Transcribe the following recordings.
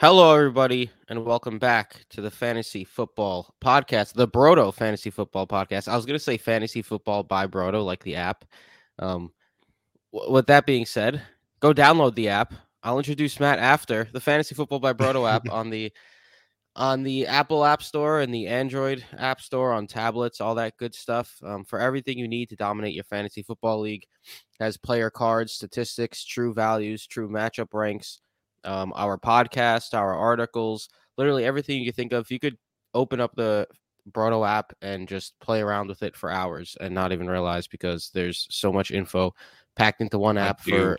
Hello, everybody, and welcome back to the Fantasy Football Podcast, the Brodo Fantasy Football Podcast. I was going to say Fantasy Football by Brodo, like the app. Um, w- with that being said, go download the app. I'll introduce Matt after the Fantasy Football by Brodo app on the on the Apple App Store and the Android App Store on tablets, all that good stuff. Um, for everything you need to dominate your fantasy football league, It has player cards, statistics, true values, true matchup ranks um, our podcast, our articles, literally everything you could think of. You could open up the Brodo app and just play around with it for hours and not even realize because there's so much info packed into one app for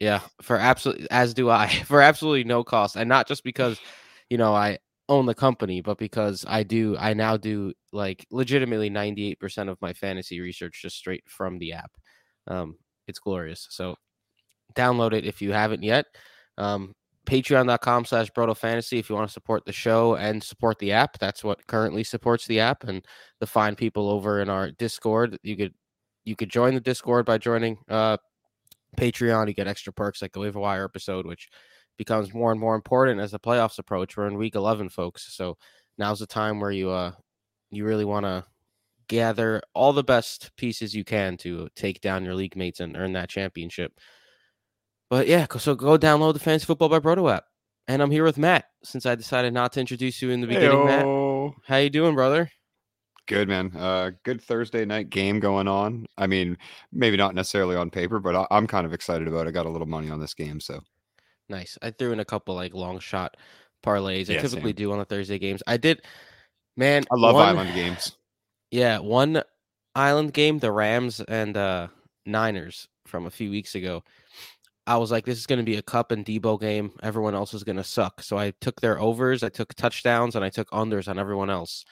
yeah for absolutely as do I for absolutely no cost and not just because you know I own the company but because I do I now do like legitimately 98% of my fantasy research just straight from the app. Um, it's glorious. So download it if you haven't yet. Um, Patreon.com slash Brodo Fantasy if you want to support the show and support the app. That's what currently supports the app. And the fine people over in our Discord, you could you could join the Discord by joining uh Patreon. You get extra perks like the waiver wire episode, which becomes more and more important as the playoffs approach. We're in week eleven, folks. So now's the time where you uh you really want to gather all the best pieces you can to take down your league mates and earn that championship. But yeah, so go download the Fantasy Football by Brodo app. And I'm here with Matt since I decided not to introduce you in the beginning. Heyo. Matt, how you doing, brother? Good man. Uh, good Thursday night game going on. I mean, maybe not necessarily on paper, but I- I'm kind of excited about. it. I got a little money on this game, so Nice. I threw in a couple like long shot parlays. I Yeah, typically same. do on the Thursday games. I did, man. I love one- Island games. Yeah, one island game, the Rams and uh Niners from a few weeks ago. I was like, this is going to be a Kupp and Deebo game. Everyone else is going to suck. So I took their overs, I took touchdowns, and I took unders on everyone else.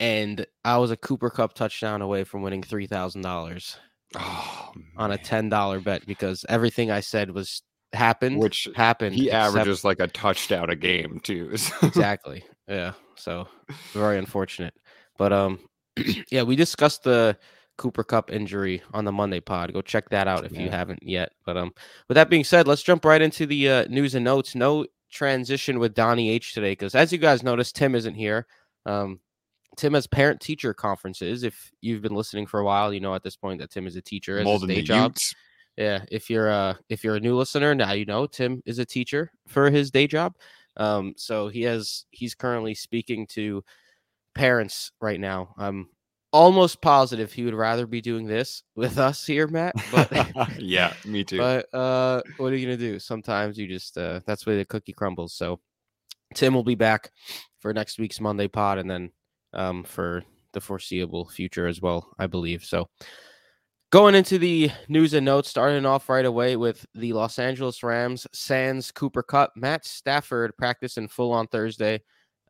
And I was a Cooper Kupp touchdown away from winning three thousand dollars Oh, on a ten dollar bet because everything I said was happened, Which happened. he except- averages like a touchdown a game too. so- exactly. Yeah. So very unfortunate. But um yeah, we discussed the Cooper Kupp injury on the Monday pod. Go check that out if you haven't yet. But um with that being said, let's jump right into the uh, news and notes. No transition with Donnie H today because as you guys noticed, Tim isn't here. Um Tim has parent teacher conferences. If you've been listening for a while, you know at this point that Tim is a teacher as his day the job. Utes. Yeah, if you're uh if you're a new listener, now you know Tim is a teacher for his day job. Um so he has he's currently speaking to parents right now. I'm almost positive he would rather be doing this with us here, Matt. But yeah, me too. but uh what are you gonna do? Sometimes you just uh that's where the cookie crumbles. So Tim will be back for next week's Monday pod and then um for the foreseeable future as well, I believe. So going into the news and notes, starting off right away with the Los Angeles Rams Sans Cooper Kupp. Matt Stafford practice in full on Thursday.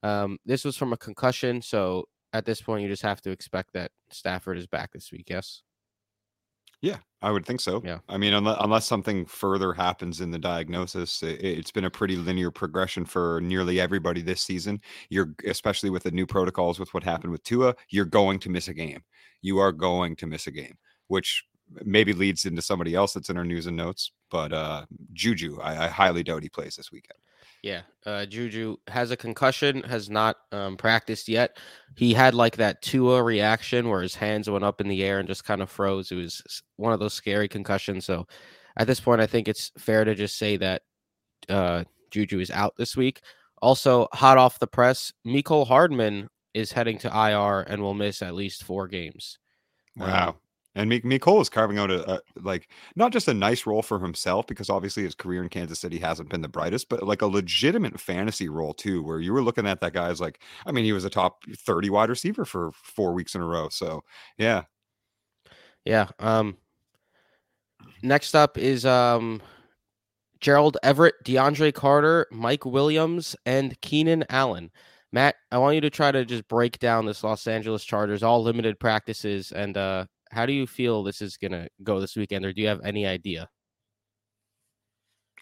Um, this was from a concussion, so at this point you just have to expect that Stafford is back this week. Yes. Yeah, I would think so. Yeah. I mean, unless, unless something further happens in the diagnosis, it, it's been a pretty linear progression for nearly everybody this season. You're especially with the new protocols with what happened with Tua, you're going to miss a game. You are going to miss a game, which maybe leads into somebody else that's in our news and notes. But uh Juju, I, I highly doubt he plays this weekend. Yeah, uh, Juju has a concussion, has not um, practiced yet. He had like that Tua reaction where his hands went up in the air and just kind of froze. It was one of those scary concussions. So at this point, I think it's fair to just say that uh, Juju is out this week. Also, hot off the press, Mecole Hardman is heading to IR and will miss at least four games. Um, Wow. And Mecole is carving out a, a like not just a nice role for himself because obviously his career in Kansas City hasn't been the brightest, but like a legitimate fantasy role too, where you were looking at that guy as like, I mean, he was a top 30 wide receiver for four weeks in a row. So yeah, Yeah. Um next up is um Gerald Everett, DeAndre Carter, Mike Williams, and Keenan Allen. Matt, I want you to try to just break down this Los Angeles Chargers, all limited practices, and uh how do you feel this is gonna go this weekend, or do you have any idea?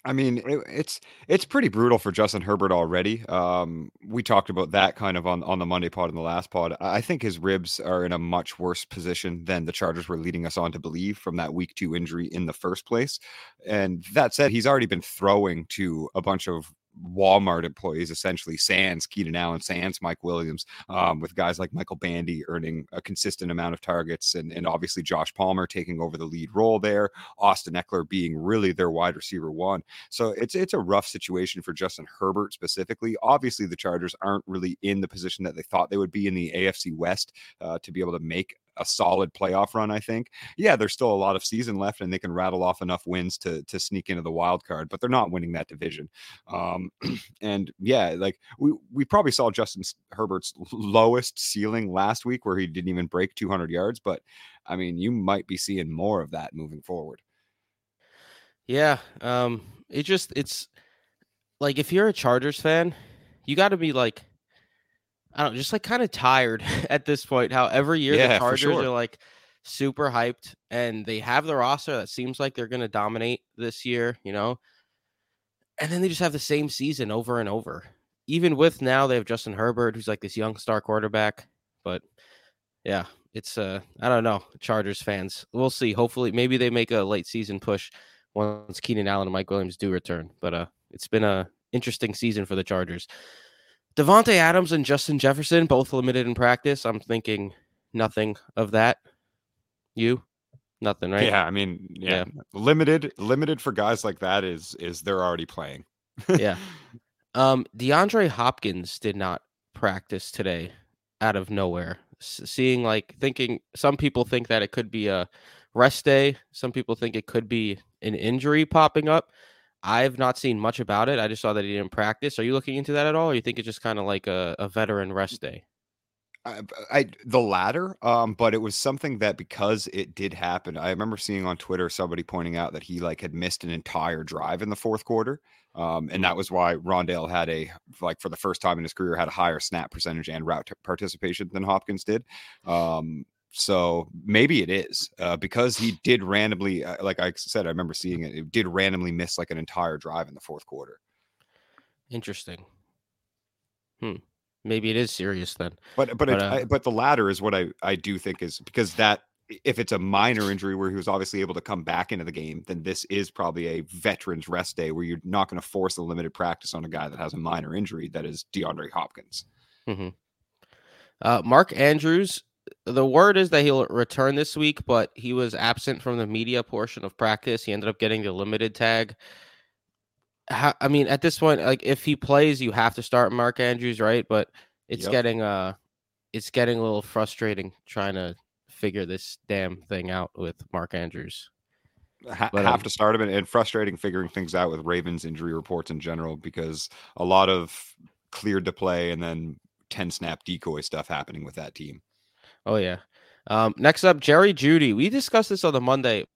I mean, it, it's it's pretty brutal for Justin Herbert already. Um, we talked about that kind of on on the Monday pod and the last pod. I think his ribs are in a much worse position than the Chargers were leading us on to believe from that week two injury in the first place. And that said, he's already been throwing to a bunch of Walmart employees, essentially sans Keenan Allen, sans Mike Williams, um, with guys like Michael Bandy earning a consistent amount of targets, and, and obviously Josh Palmer taking over the lead role there, Austin Ekeler being really their wide receiver one. So it's it's a rough situation for Justin Herbert specifically. Obviously, the Chargers aren't really in the position that they thought they would be in the AFC West uh, to be able to make a solid playoff run. I think. Yeah, there's still a lot of season left, and they can rattle off enough wins to to sneak into the wild card, but they're not winning that division. Um, and yeah, like we we probably saw Justin Herbert's lowest ceiling last week, where he didn't even break 200 yards. But I mean, you might be seeing more of that moving forward. Yeah, um, it just it's like if you're a Chargers fan, you got to be like I don't know, just like kind of tired at this point. How every year Yeah, the Chargers sure. are like super hyped and they have the roster that seems like they're going to dominate this year, you know? And then they just have the same season over and over. Even with now they have Justin Herbert, who's like this young star quarterback. But yeah, it's uh I don't know, Chargers fans. We'll see. Hopefully maybe they make a late season push once Keenan Allen and Mike Williams do return. But uh it's been a interesting season for the Chargers. Davante Adams and Justin Jefferson both limited in practice. I'm thinking nothing of that. You? Nothing, right? Yeah, I mean, yeah, limited, limited for guys like that is is they're already playing. Yeah. Um, DeAndre Hopkins did not practice today out of nowhere. S- seeing like thinking some people think that it could be a rest day. Some people think it could be an injury popping up. I've not seen much about it. I just saw that he didn't practice. Are you looking into that at all? Or you think it's just kind of like a, a veteran rest day? I, I the latter, um, but it was something that because it did happen. I remember seeing on Twitter somebody pointing out that he like had missed an entire drive in the fourth quarter, um, and that was why Rondale had a like for the first time in his career had a higher snap percentage and route participation than Hopkins did. Um, so maybe it is uh, because he did randomly, uh, like I said, I remember seeing it. It did randomly miss like an entire drive in the fourth quarter. Interesting. Hmm. Maybe it is serious then. But but But, it, uh, I, but the latter is what I I do think is because that if it's a minor injury where he was obviously able to come back into the game, then this is probably a veteran's rest day where you're not going to force a limited practice on a guy that has a minor injury that is DeAndre Hopkins. hmm Uh, Mark Andrews, the word is that he'll return this week, but he was absent from the media portion of practice. He ended up getting the limited tag. How, I mean, at this point, like if he plays, you have to start Mark Andrews, right? But it's Yep. getting uh, it's getting a little frustrating trying to figure this damn thing out with Mark Andrews. Ha- But, have um, to start him and, and frustrating figuring things out with Ravens injury reports in general because a lot of cleared to play and then 10 snap decoy stuff happening with that team. Oh yeah. Um, next up, Jerry Jeudy. We discussed this on the Monday,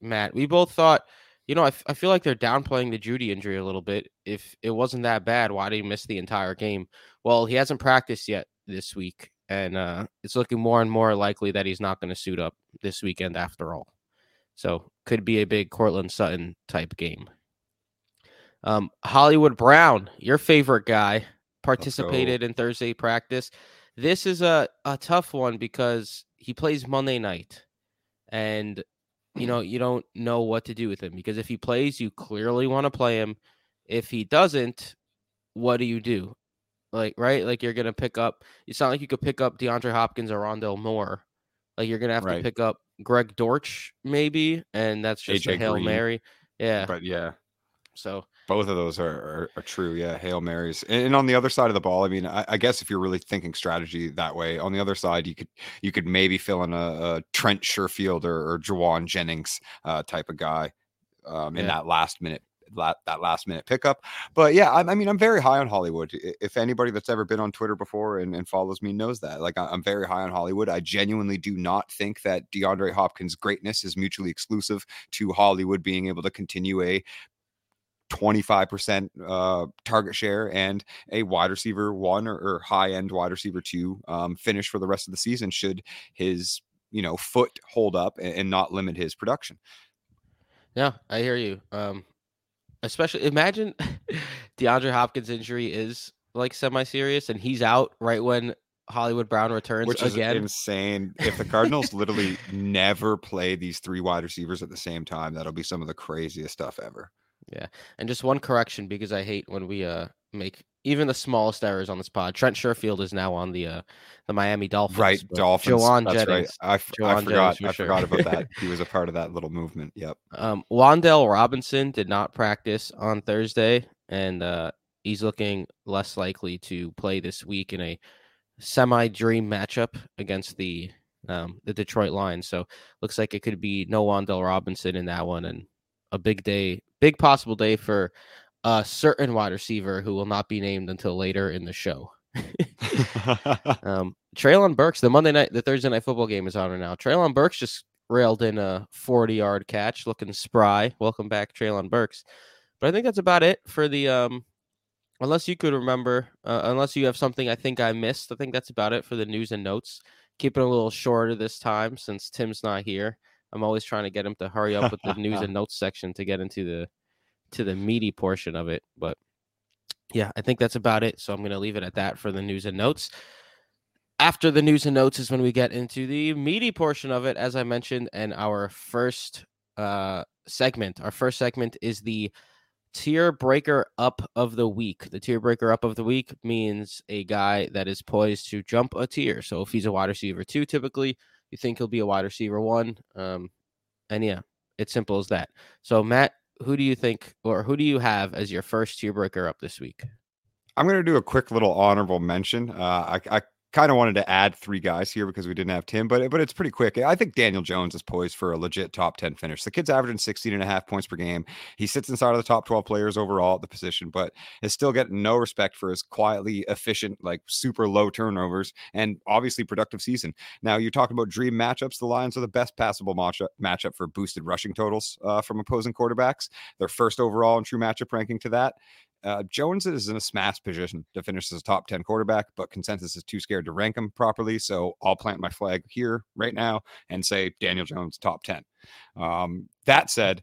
Matt. We both thought, you know, I, f- I feel like they're downplaying the Jeudy injury a little bit. If it wasn't that bad, why did he miss the entire game? Well, he hasn't practiced yet this week, and uh, it's looking more and more likely that he's not going to suit up this weekend after all. So could be a big Courtland Sutton type game. Um, Hollywood Brown, your favorite guy, participated in Thursday practice. This is a, a tough one because he plays Monday night. And you know, mm-hmm. you don't know what to do with him because if he plays, you clearly want to play him. If he doesn't, what do you do? Like, right? Like you're gonna pick up it's not like you could pick up DeAndre Hopkins or Rondale Moore. Like you're gonna have Right. to pick up Greg Dortch, maybe, and that's just a Hail Green. Mary. Yeah. But yeah, So Both of those are, are, are true. Yeah. Hail Marys. And, and on the other side of the ball, I mean, I, I guess if you're really thinking strategy that way, on the other side, you could you could maybe fill in a, a Trent Sherfield or, or Jauan Jennings uh, type of guy um, in Yeah. that last minute la- that last minute pickup. But yeah, I, I mean, I'm very high on Hollywood. If anybody that's ever been on Twitter before and, and follows me knows that, like, I- I'm very high on Hollywood. I genuinely do not think that DeAndre Hopkins' greatness is mutually exclusive to Hollywood being able to continue a 25% uh, target share and a wide receiver one or, or high end wide receiver two um, finish for the rest of the season should his you know foot hold up and, and not limit his production. Yeah, I hear you. Um, especially imagine DeAndre Hopkins' injury is like semi-serious, and he's out right when Hollywood Brown returns Which is again. insane. If the Cardinals literally never play these three wide receivers at the same time, that'll be some of the craziest stuff ever. Yeah, and just one correction because I hate when we uh make even the smallest errors on this pod. Trent Sherfield is now on the uh the Miami Dolphins. Right, Dolphins. That's Jennings. right. I, f- I Jauan forgot. Jennings I sure. forgot about that. He was a part of that little movement. Yep. Um, Wan'Dale Robinson did not practice on Thursday, and uh, he's looking less likely to play this week in a semi-dream matchup against the um, the Detroit Lions. So looks like it could be no Wan'Dale Robinson in that one, and a big day, big possible day for a certain wide receiver who will not be named until later in the show. Um, Treylon Burks, the Monday night, the Thursday night football game is on right now. Treylon Burks just railed in a 40 yard catch, looking spry. Welcome back, Treylon Burks. But I think that's about it for the. Um, unless you could remember, uh, unless you have something I think I missed, I think that's about it for the news and notes. Keep it a little shorter this time since Tim's not here. I'm always trying to get him to hurry up with the news and notes section to get into the to the meaty portion of it. But yeah, I think that's about it. So I'm going to leave it at that for the news and notes. After the news and notes is when we get into the meaty portion of it, as I mentioned, and our first uh, segment. Our first segment is the tier breaker up of the week. The tier breaker up of the week means a guy that is poised to jump a tier. So if he's a wide receiver two, typically you think he'll be a wide receiver one. Um, and yeah, it's simple as that. So Matt, who do you think, or who do you have as your first tier breaker up this week? I'm going to do a quick little honorable mention. Uh, I, I kind of wanted to add three guys here because we didn't have Tim, but but it's pretty quick. I think Daniel Jones is poised for a legit top 10 finish. The kid's averaging 16 and a half points per game. He sits inside of the top 12 players overall at the position, but is still getting no respect for his quietly efficient, like super low turnovers and obviously productive season. Now you're talking about dream matchups. The Lions are the best passable matchup matchup for boosted rushing totals uh, from opposing quarterbacks. They're first overall in true matchup ranking to that. Uh, Jones is in a smash position to finish as a top 10 quarterback, but consensus is too scared to rank him properly. So I'll plant my flag here right now and say Daniel Jones top 10. Um, that said,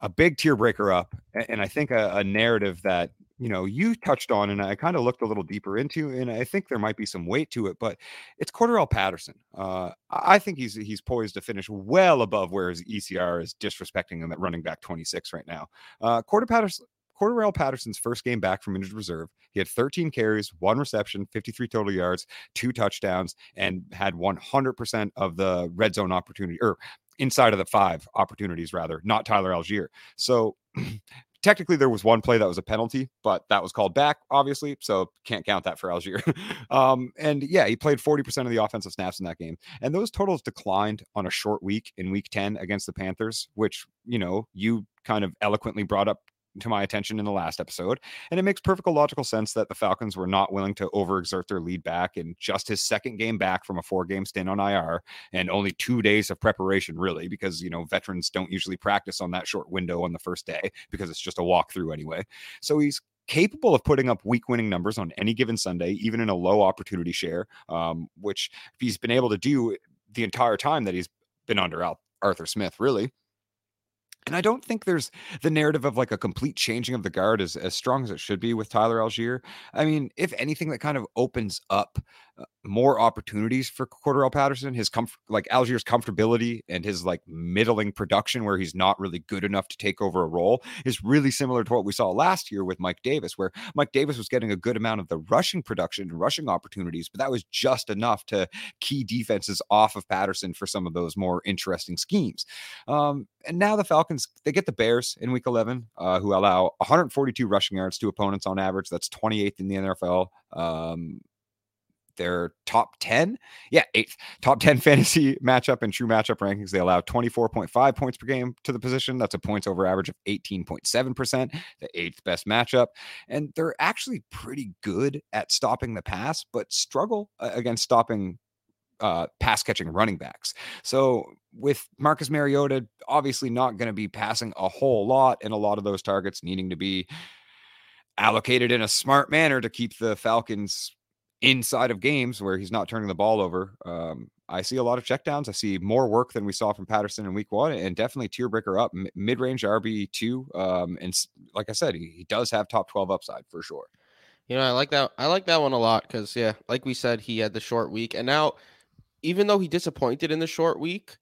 a big tier breaker up, and I think a, a narrative that you know you touched on, and I kind of looked a little deeper into, and I think there might be some weight to it, but it's Cordarrelle Patterson. Uh, I think he's he's poised to finish well above where his ECR is disrespecting him at running back 26 right now. Uh, Cordarrelle Patterson. Cordarrelle Patterson's first game back from injured reserve, he had 13 carries, one reception, 53 total yards, two touchdowns, and had 100% of the red zone opportunity or inside of the five opportunities, rather, not Tyler Allgeier. So technically there was one play that was a penalty, but that was called back, obviously. So can't count that for Allgeier. um, and yeah, he played 40% of the offensive snaps in that game. And those totals declined on a short week in week 10 against the Panthers, which, you know, you kind of eloquently brought up to my attention in the last episode. And it makes perfect logical sense that the Falcons were not willing to overexert their lead back in just his second game back from a four game stint on IR and only two days of preparation, really, because, you know, veterans don't usually practice on that short window on the first day because it's just a walkthrough anyway. So he's capable of putting up week winning numbers on any given Sunday, even in a low opportunity share, um, which he's been able to do the entire time that he's been under Arthur Smith, really. And I don't think there's the narrative of like a complete changing of the guard as, as strong as it should be with Tyler Allgeier. I mean, if anything, that kind of opens up more opportunities for Cordarrelle Patterson. His comfort, like Allgeier's comfortability and his like middling production, where he's not really good enough to take over a role, is really similar to what we saw last year with Mike Davis, where Mike Davis was getting a good amount of the rushing production and rushing opportunities, but that was just enough to key defenses off of Patterson for some of those more interesting schemes. Um, and now the Falcons they get the Bears in Week 11, uh, who allow 142 rushing yards to opponents on average. That's 28th in the NFL. Um, their top 10, yeah, eighth top 10 fantasy matchup and true matchup rankings. They allow 24.5 points per game to the position. That's a points over average of 18.7%, the eighth best matchup. And they're actually pretty good at stopping the pass, but struggle uh, against stopping uh, pass catching running backs. So with Marcus Mariota, obviously not going to be passing a whole lot, and a lot of those targets needing to be allocated in a smart manner to keep the Falcons inside of games where he's not turning the ball over. Um, I see a lot of checkdowns. I see more work than we saw from Patterson in week one, and definitely tier breaker up, mid range RB two. Um, and like I said, he, he does have top twelve upside for sure. You know, I like that. I like that one a lot because, yeah, like we said, he had the short week, and now, even though he disappointed in the short week,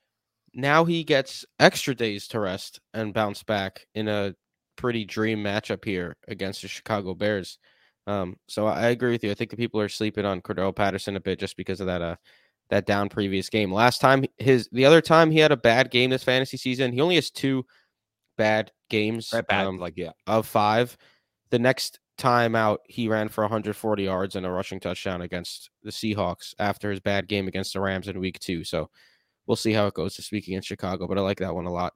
now he gets extra days to rest and bounce back in a pretty dream matchup here against the Chicago Bears. Um, so I agree with you. I think the people are sleeping on Cordarrelle Patterson a bit just because of that uh that down previous game. Last time his the other time he had a bad game this fantasy season. He only has two bad games. Bad, um, like yeah, of five. The next time out, he ran for 140 yards and a rushing touchdown against the Seahawks after his bad game against the Rams in week two. So we'll see how it goes this week against Chicago, but I like that one a lot.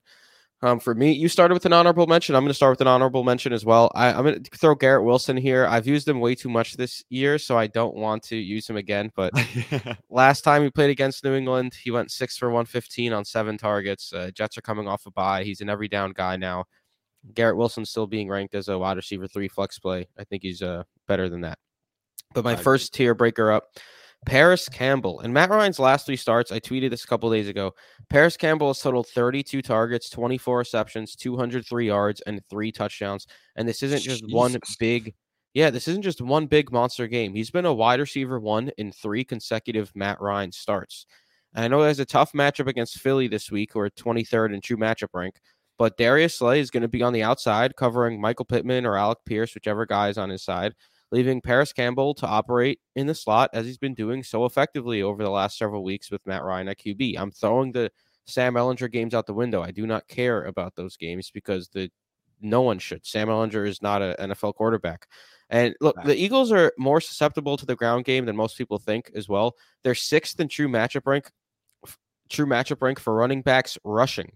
Um, for me, you started with an honorable mention. I'm going to start with an honorable mention as well. I, am going to throw Garrett Wilson here. I've used him way too much this year, so I don't want to use him again. But last time he played against New England, he went six for 115 on seven targets. Uh, Jets are coming off a bye. He's an every down guy now. Garrett Wilson still being ranked as a wide receiver three flex play. I think he's uh, better than that. But my first tier breaker up, Parris Campbell. And Matt Ryan's last three starts, I tweeted this a couple days ago. Parris Campbell has totaled 32 targets, 24 receptions, 203 yards, and three touchdowns. And this isn't just Jesus. one big, yeah, this isn't just one big monster game. He's been a wide receiver one in three consecutive Matt Ryan starts. And I know there's a tough matchup against Philly this week, or 23rd in true matchup rank. But Darius Slay is going to be on the outside covering Michael Pittman or Alec Pierce, whichever guy is on his side, leaving Parris Campbell to operate in the slot as he's been doing so effectively over the last several weeks with Matt Ryan at QB. I'm throwing the Sam Ehlinger games out the window. I do not care about those games because the no one should. Sam Ehlinger is not an NFL quarterback. And look, the Eagles are more susceptible to the ground game than most people think as well. They're sixth in true matchup rank, true matchup rank for running backs rushing.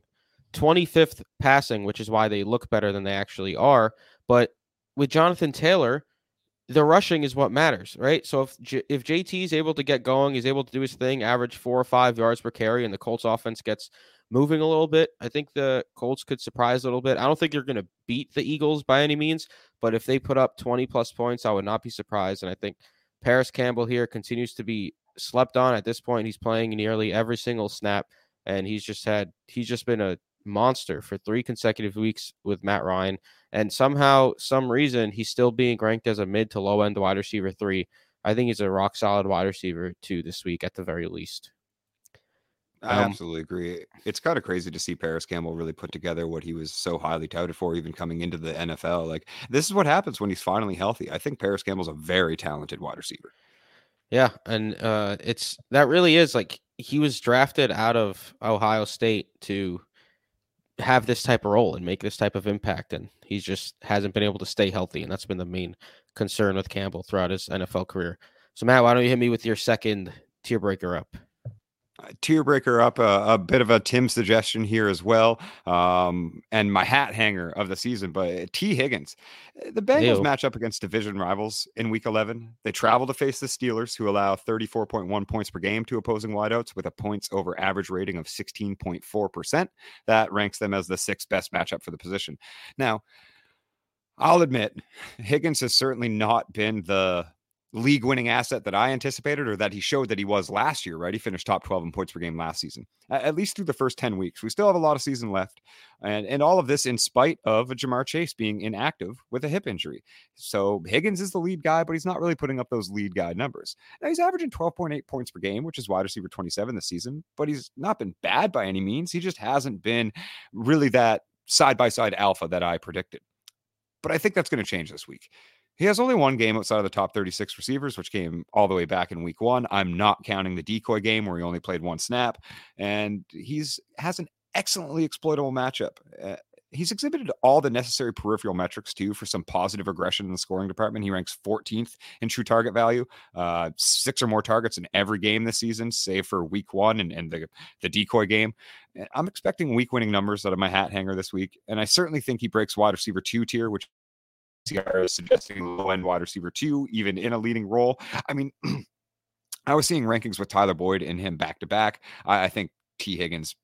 25th passing, which is why they look better than they actually are. But with Jonathan Taylor, the rushing is what matters, right? So if J- if JT is able to get going, he's able to do his thing, average four or five yards per carry, and the Colts offense gets moving a little bit, I think the Colts could surprise a little bit. I don't think they're going to beat the Eagles by any means, but if they put up 20 plus points, I would not be surprised. And I think Parris Campbell here continues to be slept on at this point. He's playing nearly every single snap, and he's just had he's just been a monster for three consecutive weeks with Matt Ryan. And somehow, some reason, he's still being ranked as a mid to low end wide receiver three. I think he's a rock solid wide receiver two this week at the very least. I um, absolutely agree. It's kind of crazy to see Parris Campbell really put together what he was so highly touted for, even coming into the NFL. Like this is what happens when he's finally healthy. I think Parris Campbell's a very talented wide receiver. Yeah, and uh, it's that really is like he was drafted out of Ohio State to have this type of role and make this type of impact. And he just hasn't been able to stay healthy. And that's been the main concern with Campbell throughout his NFL career. So, Matt, why don't you hit me with your second tier breaker up? Tier breaker up a, a, bit of a Tim suggestion here as well. Um, and my hat hanger of the season, but Tee Higgins. Eh, the Bengals Ew. match up against division rivals in week 11. They travel to face the Steelers, who allow 34.1 points per game to opposing wideouts with a points over average rating of 16.4%. That ranks them as the sixth best matchup for the position. Now, I'll admit, Higgins has certainly not been the league winning asset that I anticipated or that he showed that he was last year, right? He finished top 12 in points per game last season, at least through the first 10 weeks. We still have a lot of season left. And, and all of this in spite of Ja'Marr Chase being inactive with a hip injury. So Higgins is the lead guy, but he's not really putting up those lead guy numbers. Now he's averaging 12.8 points per game, which is wide receiver 27 this season, but he's not been bad by any means. He just hasn't been really that side by side alpha that I predicted. But I think that's going to change this week. He has only one game outside of the top 36 receivers, which came all the way back in week one. I'm not counting the decoy game where he only played one snap. And he's has an excellently exploitable matchup. Uh, he's exhibited all the necessary peripheral metrics too for some positive aggression in the scoring department. He ranks 14th in true target value, uh, six or more targets in every game this season, save for week one and, and the, the decoy game. I'm expecting week winning numbers out of my hat hanger this week. And I certainly think he breaks wide receiver two tier, which CR is suggesting low end wide receiver two, even in a leading role. I mean, I was seeing rankings with Tyler Boyd and him back to back. I think Tee Higgins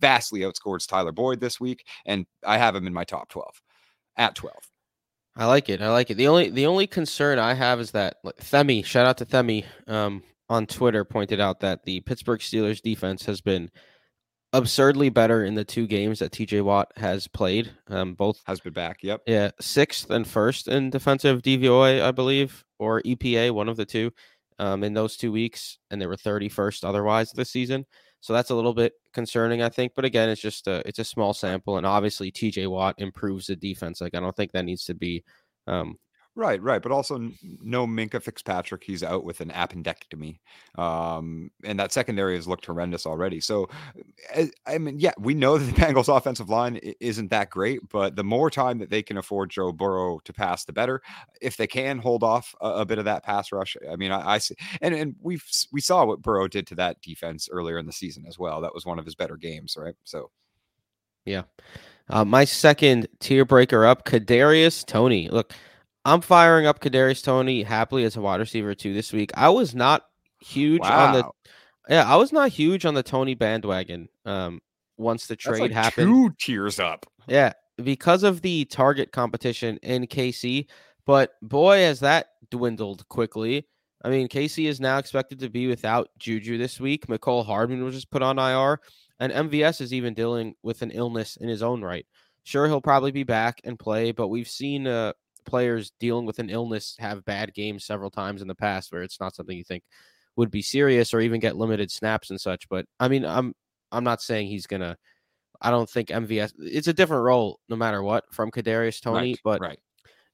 vastly outscores Tyler Boyd this week, and I have him in my top 12 at 12. I like it. I like it. The only the only concern I have is that like, Themi, shout out to Themi, um, on Twitter pointed out that the Pittsburgh Steelers defense has been absurdly better in the two games that TJ Watt has played. Um, both has been back. Yep. Yeah, sixth and first in defensive DVOA, I believe, or EPA, one of the two, um, in those two weeks, and they were thirty first otherwise this season. So that's a little bit concerning, I think. But again, it's just a it's a small sample, and obviously T.J. Watt improves the defense. Like I don't think that needs to be um, Right, right, but also no Minkah Fitzpatrick. He's out with an appendectomy, um, and that secondary has looked horrendous already. So, I, eh, I mean, yeah, we know that the Bengals' offensive line isn't that great, but the more time that they can afford Joe Burrow to pass, the better. If they can hold off a, a bit of that pass rush, I mean, I, I see, and and we we saw what Burrow did to that defense earlier in the season as well. That was one of his better games, right? So, yeah. Uh, my second tier breaker up, Kadarius Toney. Look, I'm firing up Kadarius Toney happily as a wide receiver too this week. I was not huge wow. on the yeah, I was not huge on the Toney bandwagon. Um, once the trade like happened, two tiers up. Yeah, because of the target competition in KC. But boy, has that dwindled quickly. I mean, KC is now expected to be without Juju this week. Mecole Hardman was just put on IR, and MVS is even dealing with an illness in his own right. Sure, he'll probably be back and play, but we've seen uh, players dealing with an illness have bad games several times in the past where it's not something you think would be serious or even get limited snaps and such. But I mean, I'm I'm not saying he's gonna. I don't think MVS. It's a different role no matter what from Kadarius Toney. right, but right.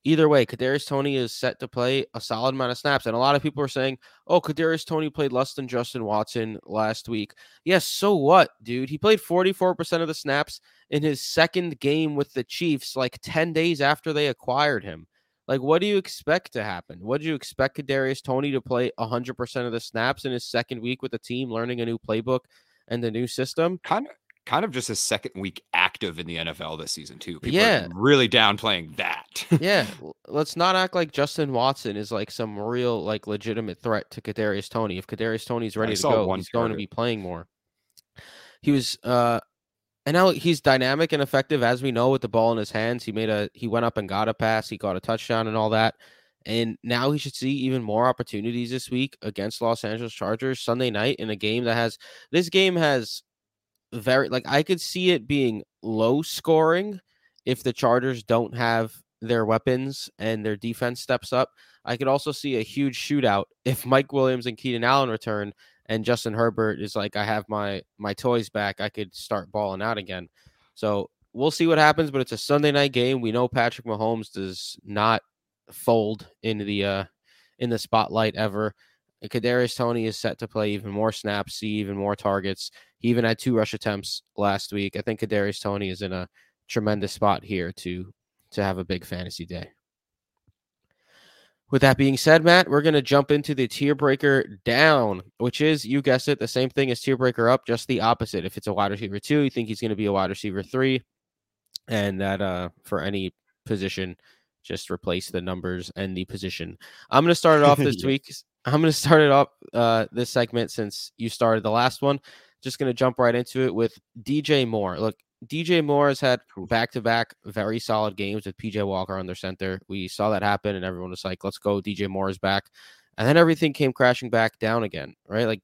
Either way, Kadarius Toney is set to play a solid amount of snaps, and a lot of people are saying, "Oh, Kadarius Toney played less than Justin Watson last week." Yes, so what, dude? He played 44 percent of the snaps in his second game with the Chiefs, like 10 days after they acquired him. Like, what do you expect to happen? What do you expect Kadarius Toney to play 100% of the snaps in his second week with the team, learning a new playbook and the new system? Kind of, kind of just his second week active in the NFL this season too. People yeah, really downplaying that. yeah, let's not act like Justin Watson is like some real, like, legitimate threat to Kadarius Toney. If Kadarius Toney's ready to go, he's going to be playing more. He was uh and now he's dynamic and effective, as we know, with the ball in his hands. He made a he went up and got a pass, he got a touchdown and all that. And now he should see even more opportunities this week against Los Angeles Chargers Sunday night in a game that has this game has very like I could see it being low scoring if the Chargers don't have their weapons and their defense steps up. I could also see a huge shootout if Mike Williams and Keenan Allen return and Justin Herbert is like, I have my my toys back. I could start balling out again. So we'll see what happens. But it's a Sunday night game. We know Patrick Mahomes does not fold into the uh in the spotlight ever. And Kadarius Toney is set to play even more snaps, see even more targets. He even had two rush attempts last week. I think Kadarius Toney is in a tremendous spot here to to have a big fantasy day. With that being said, Matt, we're going to jump into the tier breaker down, which is, you guessed it, the same thing as tier breaker up, just the opposite. If it's a wide receiver two, you think he's going to be a wide receiver three. And that uh, for any position, just replace the numbers and the position. I'm going to start it off this week. I'm going to start it up uh, this segment since you started the last one. Just going to jump right into it with DJ Moore. Look, DJ Moore has had back to back very solid games with PJ Walker on their center. We saw that happen, and everyone was like, let's go. DJ Moore is back. And then everything came crashing back down again, right? Like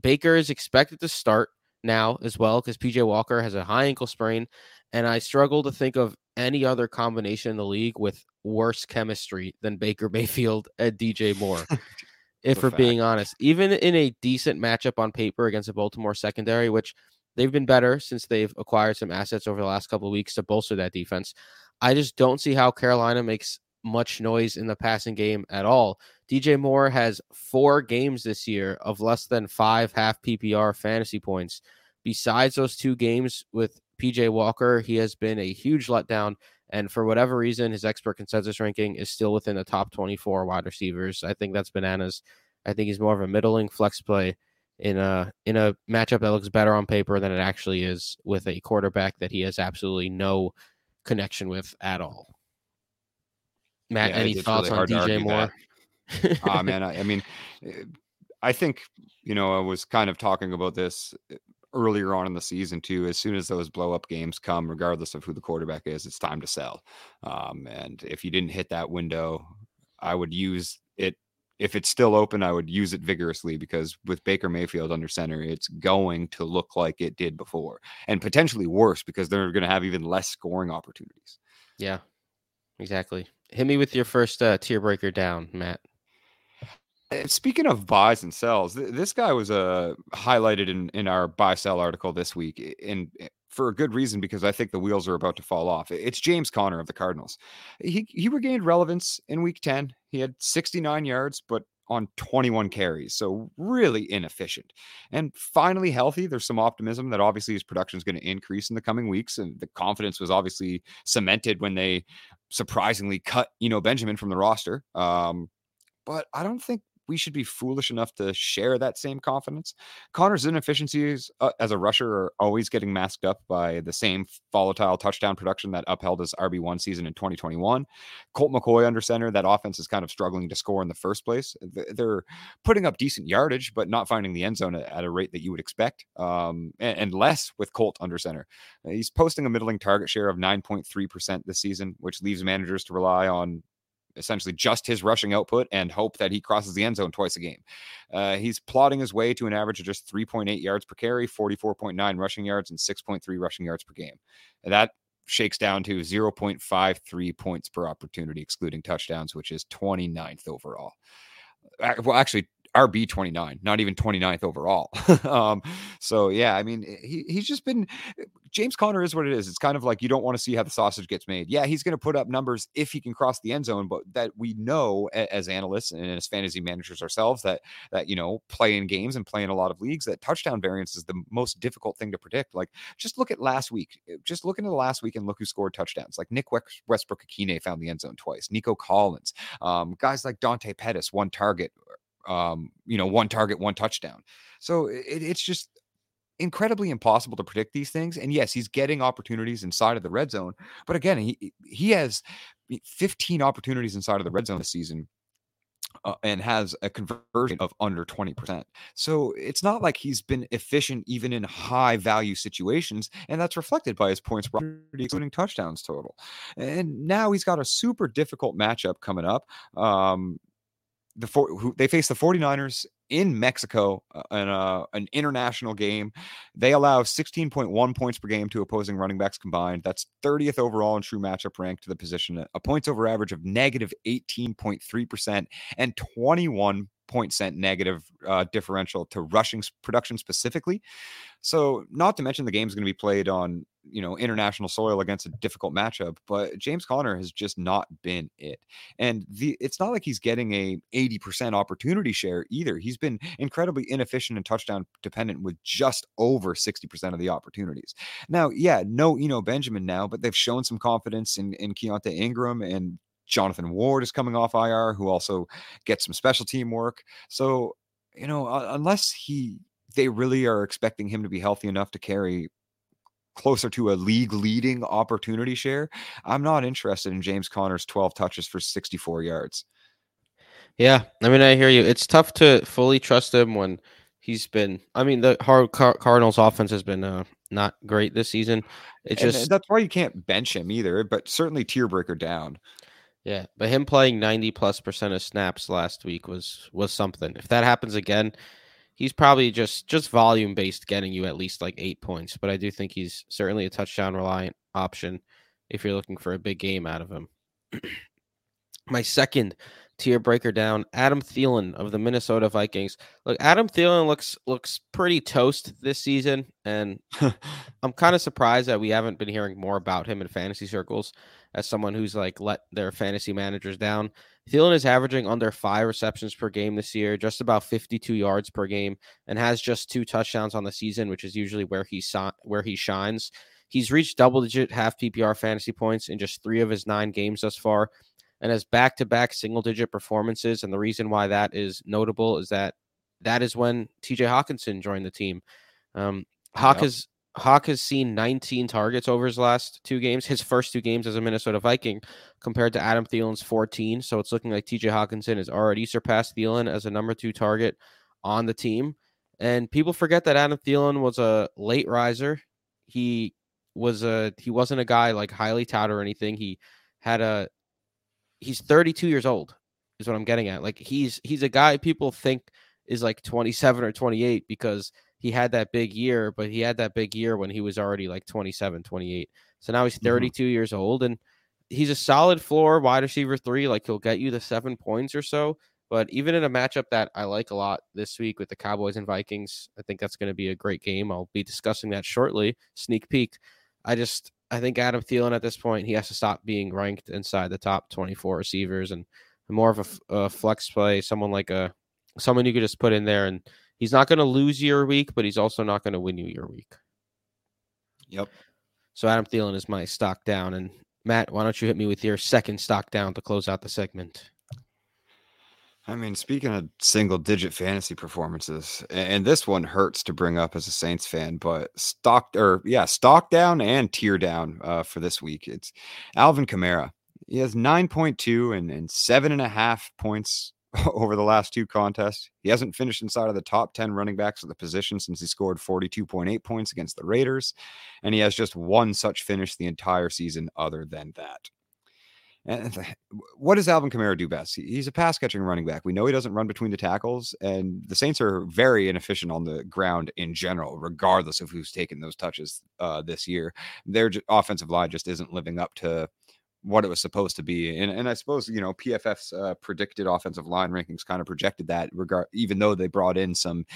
Baker is expected to start now as well because PJ Walker has a high ankle sprain. And I struggle to think of any other combination in the league with worse chemistry than Baker Mayfield and DJ Moore. if we're fact. being honest, even in a decent matchup on paper against a Baltimore secondary, which They've been better since they've acquired some assets over the last couple of weeks to bolster that defense. I just don't see how Carolina makes much noise in the passing game at all. DJ Moore has four games this year of less than five half PPR fantasy points. Besides those two games with PJ Walker, he has been a huge letdown. And for whatever reason, his expert consensus ranking is still within the top 24 wide receivers. I think that's bananas. I think he's more of a middling flex play in a in a matchup that looks better on paper than it actually is with a quarterback that he has absolutely no connection with at all. Matt, yeah, any thoughts really on DJ Moore? Ah, man, I, I, mean, eh, I think you know I was kind of talking about this earlier on in the season too. As soon as those blow up games come, regardless of who the quarterback is, it's time to sell. Um, and if you didn't hit that window, I would use it if it's still open, I would use it vigorously because with Baker Mayfield under center, it's going to look like it did before and potentially worse because they're going to have even less scoring opportunities. Yeah, exactly. Hit me with your first uh, tier breaker down, Matt. Eh, speaking of buys and sells, th- this guy was uh, highlighted in, in our buy sell article this week, and for a good reason because I think the wheels are about to fall off. It's James Conner of the Cardinals. He he regained relevance in Week Ten. He had 69 yards, but on 21 carries. So really inefficient. And finally healthy. There's some optimism that obviously his production is going to increase in the coming weeks. And the confidence was obviously cemented when they surprisingly cut, you know, Benjamin from the roster. Um, but I don't think we should be foolish enough to share that same confidence. Conner's inefficiencies uh, as a rusher are always getting masked up by the same volatile touchdown production that upheld his RB1 season in 2021. Colt McCoy under center, that offense is kind of struggling to score in the first place. They're putting up decent yardage, but not finding the end zone at a rate that you would expect, um, and, and less with Colt under center. He's posting a middling target share of 9.3% this season, which leaves managers to rely on essentially just his rushing output and hope that he crosses the end zone twice a game. Uh, he's plotting his way to an average of just 3.8 yards per carry, 44.9 rushing yards, and 6.3 rushing yards per game. And that shakes down to 0.53 points per opportunity, excluding touchdowns, which is 29th overall. Well, actually, RB 29, not even 29th overall. um, so yeah, I mean, he, he's just been James Conner is what it is. It's kind of like you don't want to see how the sausage gets made. Yeah, he's going to put up numbers if he can cross the end zone, but that we know as analysts and as fantasy managers ourselves that that you know play in games and play in a lot of leagues that touchdown variance is the most difficult thing to predict. Like just look at last week, just look into the last week and look who scored touchdowns. Like Nick Westbrook-Ikhine found the end zone twice. Nico Collins, um, guys like Dante Pettis, one target um, you know, one target, one touchdown. So it, it's just incredibly impossible to predict these things. And yes, he's getting opportunities inside of the red zone, but again, he he has 15 opportunities inside of the red zone this season. Uh, and has a conversion of under 20%. So it's not like he's been efficient even in high value situations. And that's reflected by his points, including touchdowns total. And now he's got a super difficult matchup coming up. Um, the four, who, they face the 49ers in Mexico uh, in a, an international game. They allow 16.1 points per game to opposing running backs combined. That's 30th overall in true matchup rank to the position, a points over average of negative 18.3% and 21 point cent negative uh, differential to rushing production specifically. So, not to mention the game's going to be played on you know international soil against a difficult matchup but james conner has just not been it. And the it's not like he's getting a 80% opportunity share either. He's been incredibly inefficient and touchdown dependent with just over 60% of the opportunities. Now yeah no know benjamin now but they've shown some confidence in in Keaontay ingram and Jonathan Ward is coming off IR, who also gets some special team work. So, you know, unless he they really are expecting him to be healthy enough to carry closer to a league leading opportunity share, I'm not interested in James Conner's 12 touches for 64 yards. Yeah, I mean, I hear you. It's tough to fully trust him when he's been. I mean, the hard Cardinals offense has been uh, not great this season. It's just and that's why you can't bench him either. But certainly tier breaker down. Yeah, but him playing 90 plus percent of snaps last week was was something. If that happens again, he's probably just just volume based getting you at least like 8 points, but I do think he's certainly a touchdown reliant option if you're looking for a big game out of him. My second tier breaker down, Adam Thielen of the Minnesota Vikings. Look, Adam Thielen looks looks pretty toast this season, and I'm kind of surprised that we haven't been hearing more about him in fantasy circles as someone who's like let their fantasy managers down. Thielen is averaging under five receptions per game this year, just about 52 yards per game, and has just two touchdowns on the season, which is usually where he where he shines. He's reached double digit half PPR fantasy points in just three of his nine games thus far, and has back to back single digit performances. And the reason why that is notable is that that is when TJ Hockenson joined the team. Um, Hawk yep. has Hawk has seen 19 targets over his last two games, his first two games as a Minnesota Viking, compared to Adam Thielen's 14. So it's looking like TJ Hockenson has already surpassed Thielen as a number two target on the team. And people forget that Adam Thielen was a late riser. He was a he wasn't a guy like highly touted or anything. He had a he's 32 years old is what I'm getting at. Like he's he's a guy people think is like 27 or 28 because he had that big year, but he had that big year when he was already like 27, 28. So now he's 32 mm-hmm. years old and he's a solid floor wide receiver three. Like he'll get you the seven points or so, But even in a matchup that I like a lot this week with the Cowboys and Vikings, I think that's going to be a great game. I'll be discussing that shortly. Sneak peek. I just I think Adam Thielen at this point he has to stop being ranked inside the top 24 receivers and more of a, a flex play, someone like a someone you could just put in there and he's not going to lose your week, but he's also not going to win you your week. Yep. So Adam Thielen is my stock down. And Matt, why don't you hit me with your second stock down to close out the segment? I mean, speaking of single digit fantasy performances, and this one hurts to bring up as a Saints fan, but stock or yeah, stock down and tier down uh, for this week. It's Alvin Kamara. He has 9.2 and, and seven and a half points over the last two contests. He hasn't finished inside of the top 10 running backs of the position since he scored 42.8 points against the Raiders. And he has just one such finish the entire season, other than that. And what does Alvin Kamara do best? He's a pass catching running back. We know he doesn't run between the tackles, and the Saints are very inefficient on the ground in general, regardless of who's taken those touches uh, this year. Their offensive line just isn't living up to what it was supposed to be. And and I suppose you know PFF's uh, predicted offensive line rankings kind of projected that regard, even though they brought in some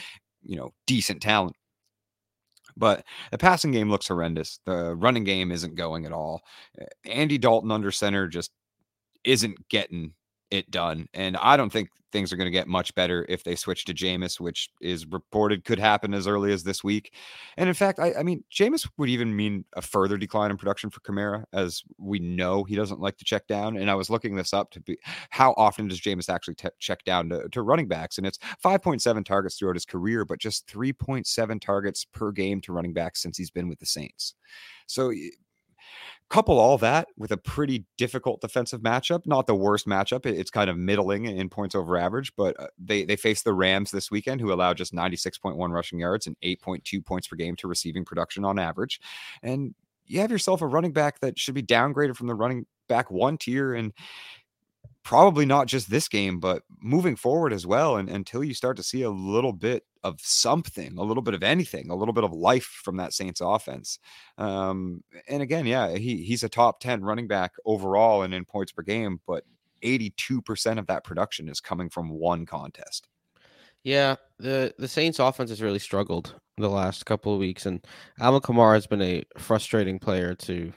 you know decent talent. But the passing game looks horrendous. The running game isn't going at all. Andy Dalton under center just isn't getting it done. And I don't think things are going to get much better if they switch to Jameis, which is reported could happen as early as this week. And in fact, I, I mean, Jameis would even mean a further decline in production for Kamara, as we know he doesn't like to check down. And I was looking this up to be how often does Jameis actually check down to, to running backs? And it's 5.7 targets throughout his career, but just 3.7 targets per game to running backs since he's been with the Saints. So couple all that with a pretty difficult defensive matchup not the worst matchup it's kind of middling in points over average but uh, they they face the rams this weekend who allow just 96.1 rushing yards and 8.2 points per game to receiving production on average and you have yourself a running back that should be downgraded from the running back one tier and probably not just this game, but moving forward as well. And until you start to see a little bit of something, a little bit of anything, a little bit of life from that Saints offense. Um, and again, yeah, he he's a top 10 running back overall and in points per game, but 82% of that production is coming from one contest. Yeah, the the Saints offense has really struggled the last couple of weeks, and Alvin Kamara has been a frustrating player to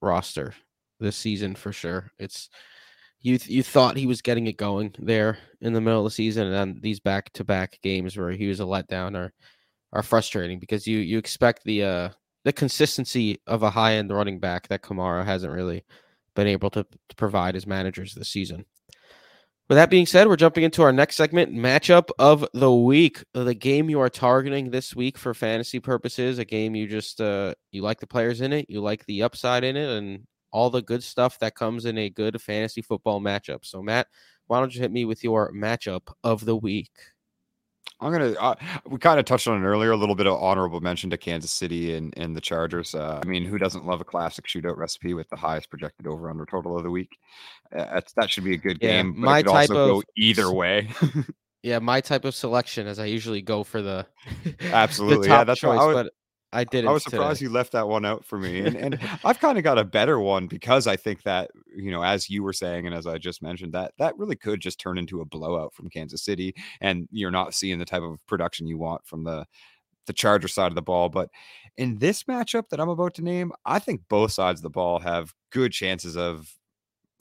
roster this season for sure. It's you you thought he was getting it going there in the middle of the season, and then these back to back games where he was a letdown are are frustrating because you you expect the uh the consistency of a high end running back that Kamara hasn't really been able to, to provide his managers this season. With that being said, we're jumping into our next segment matchup of the week. The game you are targeting this week for fantasy purposes, a game you just uh you like the players in it, you like the upside in it, and all the good stuff that comes in a good fantasy football matchup. So, Matt, why don't you hit me with your matchup of the week? I'm gonna. Uh, we kind of touched on it earlier. A little bit of honorable mention to Kansas City and, and the Chargers. Uh, I mean, who doesn't love a classic shootout recipe with the highest projected over under total of the week? Uh, that should be a good yeah, game. my type of go either way. yeah, my type of selection, as I usually go for the absolutely. the yeah, that's choice. what I would, but I did. I was surprised today. you left that one out for me, and and I've kind of got a better one because I think that you know, as you were saying, and as I just mentioned, that that really could just turn into a blowout from Kansas City, and you're not seeing the type of production you want from the the Charger side of the ball. But in this matchup that I'm about to name, I think both sides of the ball have good chances of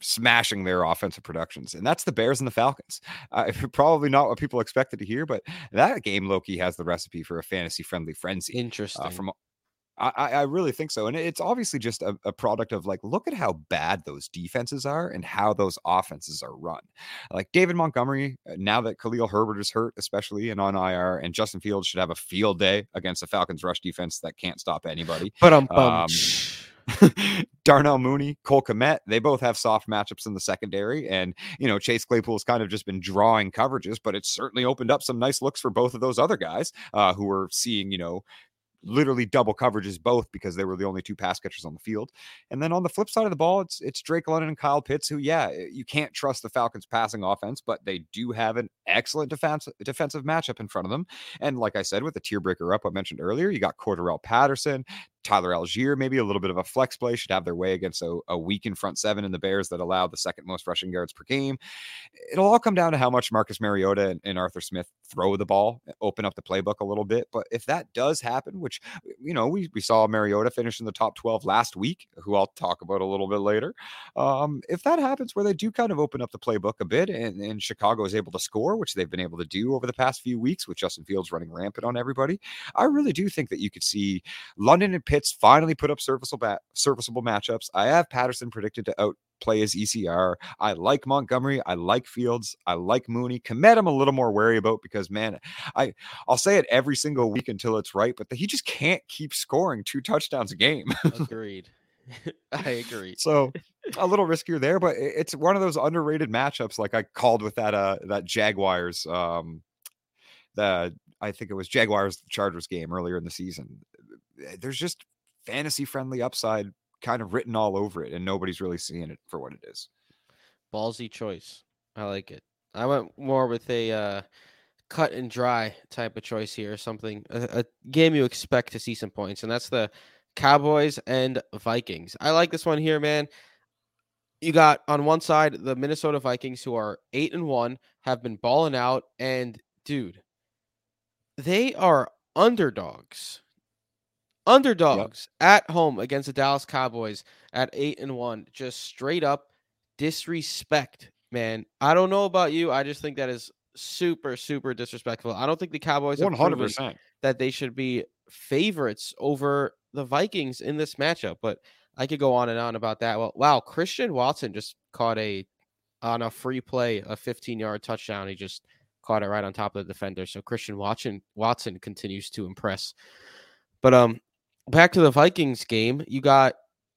smashing their offensive productions, and that's the Bears and the Falcons. Uh, probably not what people expected to hear, but that game Loki has the recipe for a fantasy friendly frenzy. Uh, Interesting. Uh, from I, I really think so. And it's obviously just a, a, product of like, look at how bad those defenses are and how those offenses are run. Like David Montgomery, uh, now that Khalil Herbert is hurt, especially and on IR, and Justin Fields should have a field day against the Falcons rush defense that can't stop anybody. But um, Darnell Mooney, Cole Kmet, they both have soft matchups in the secondary. And, you know, Chase Claypool has kind of just been drawing coverages, but it's certainly opened up some nice looks for both of those other guys uh, who are seeing, you know, literally double coverages both because they were the only two pass catchers on the field. And then on the flip side of the ball, it's it's Drake London and Kyle Pitts, who, yeah, you can't trust the Falcons passing offense, but they do have an excellent defense defensive matchup in front of them. And like I said, with the tier breaker up I mentioned earlier, you got Cordarrelle Patterson, Tyler Allgeier, maybe a little bit of a flex play, should have their way against a, a weak in front seven in the Bears that allow the second most rushing yards per game. It'll all come down to how much Marcus Mariota and, and Arthur Smith throw the ball, open up the playbook a little bit. But if that does happen, which, you know, we, we saw Mariota finish in the top 12 last week, who I'll talk about a little bit later. Um, if that happens where they do kind of open up the playbook a bit and, and Chicago is able to score, which they've been able to do over the past few weeks with Justin Fields running rampant on everybody, I really do think that you could see London and Pitts finally put up serviceable, serviceable matchups. I have Patterson predicted to outplay his ECR. I like Montgomery. I like Fields. I like Mooney. Kmet, I'm a little more wary about because man, I I'll say it every single week until it's right, but the, he just can't keep scoring two touchdowns a game. Agreed. I agree. So a little riskier there, but it's one of those underrated matchups, like I called with that uh that Jaguars um the I think it was Jaguars Chargers game earlier in the season. Eh, there's just fantasy friendly upside kind of written all over it, and nobody's really seeing it for what it is. Ballsy choice. I like it. I went more with a uh, cut and dry type of choice here, something a, a game you expect to see some points, and that's the Cowboys and Vikings. I like this one here, man. You got on one side the Minnesota Vikings, who are eight and one, have been balling out, and dude, they are underdogs. Underdogs yep. at home against the Dallas Cowboys at eight and one. Just straight up disrespect, man. I don't know about you. I just think that is super, super disrespectful. I don't think the Cowboys one hundred percent that they should be favorites over the Vikings in this matchup. But I could go on and on about that. Well, wow, Christian Watson just caught a on a free play, a 15 yard touchdown. He just caught it right on top of the defender. So Christian Watson Watson continues to impress. But um back to the Vikings game, you got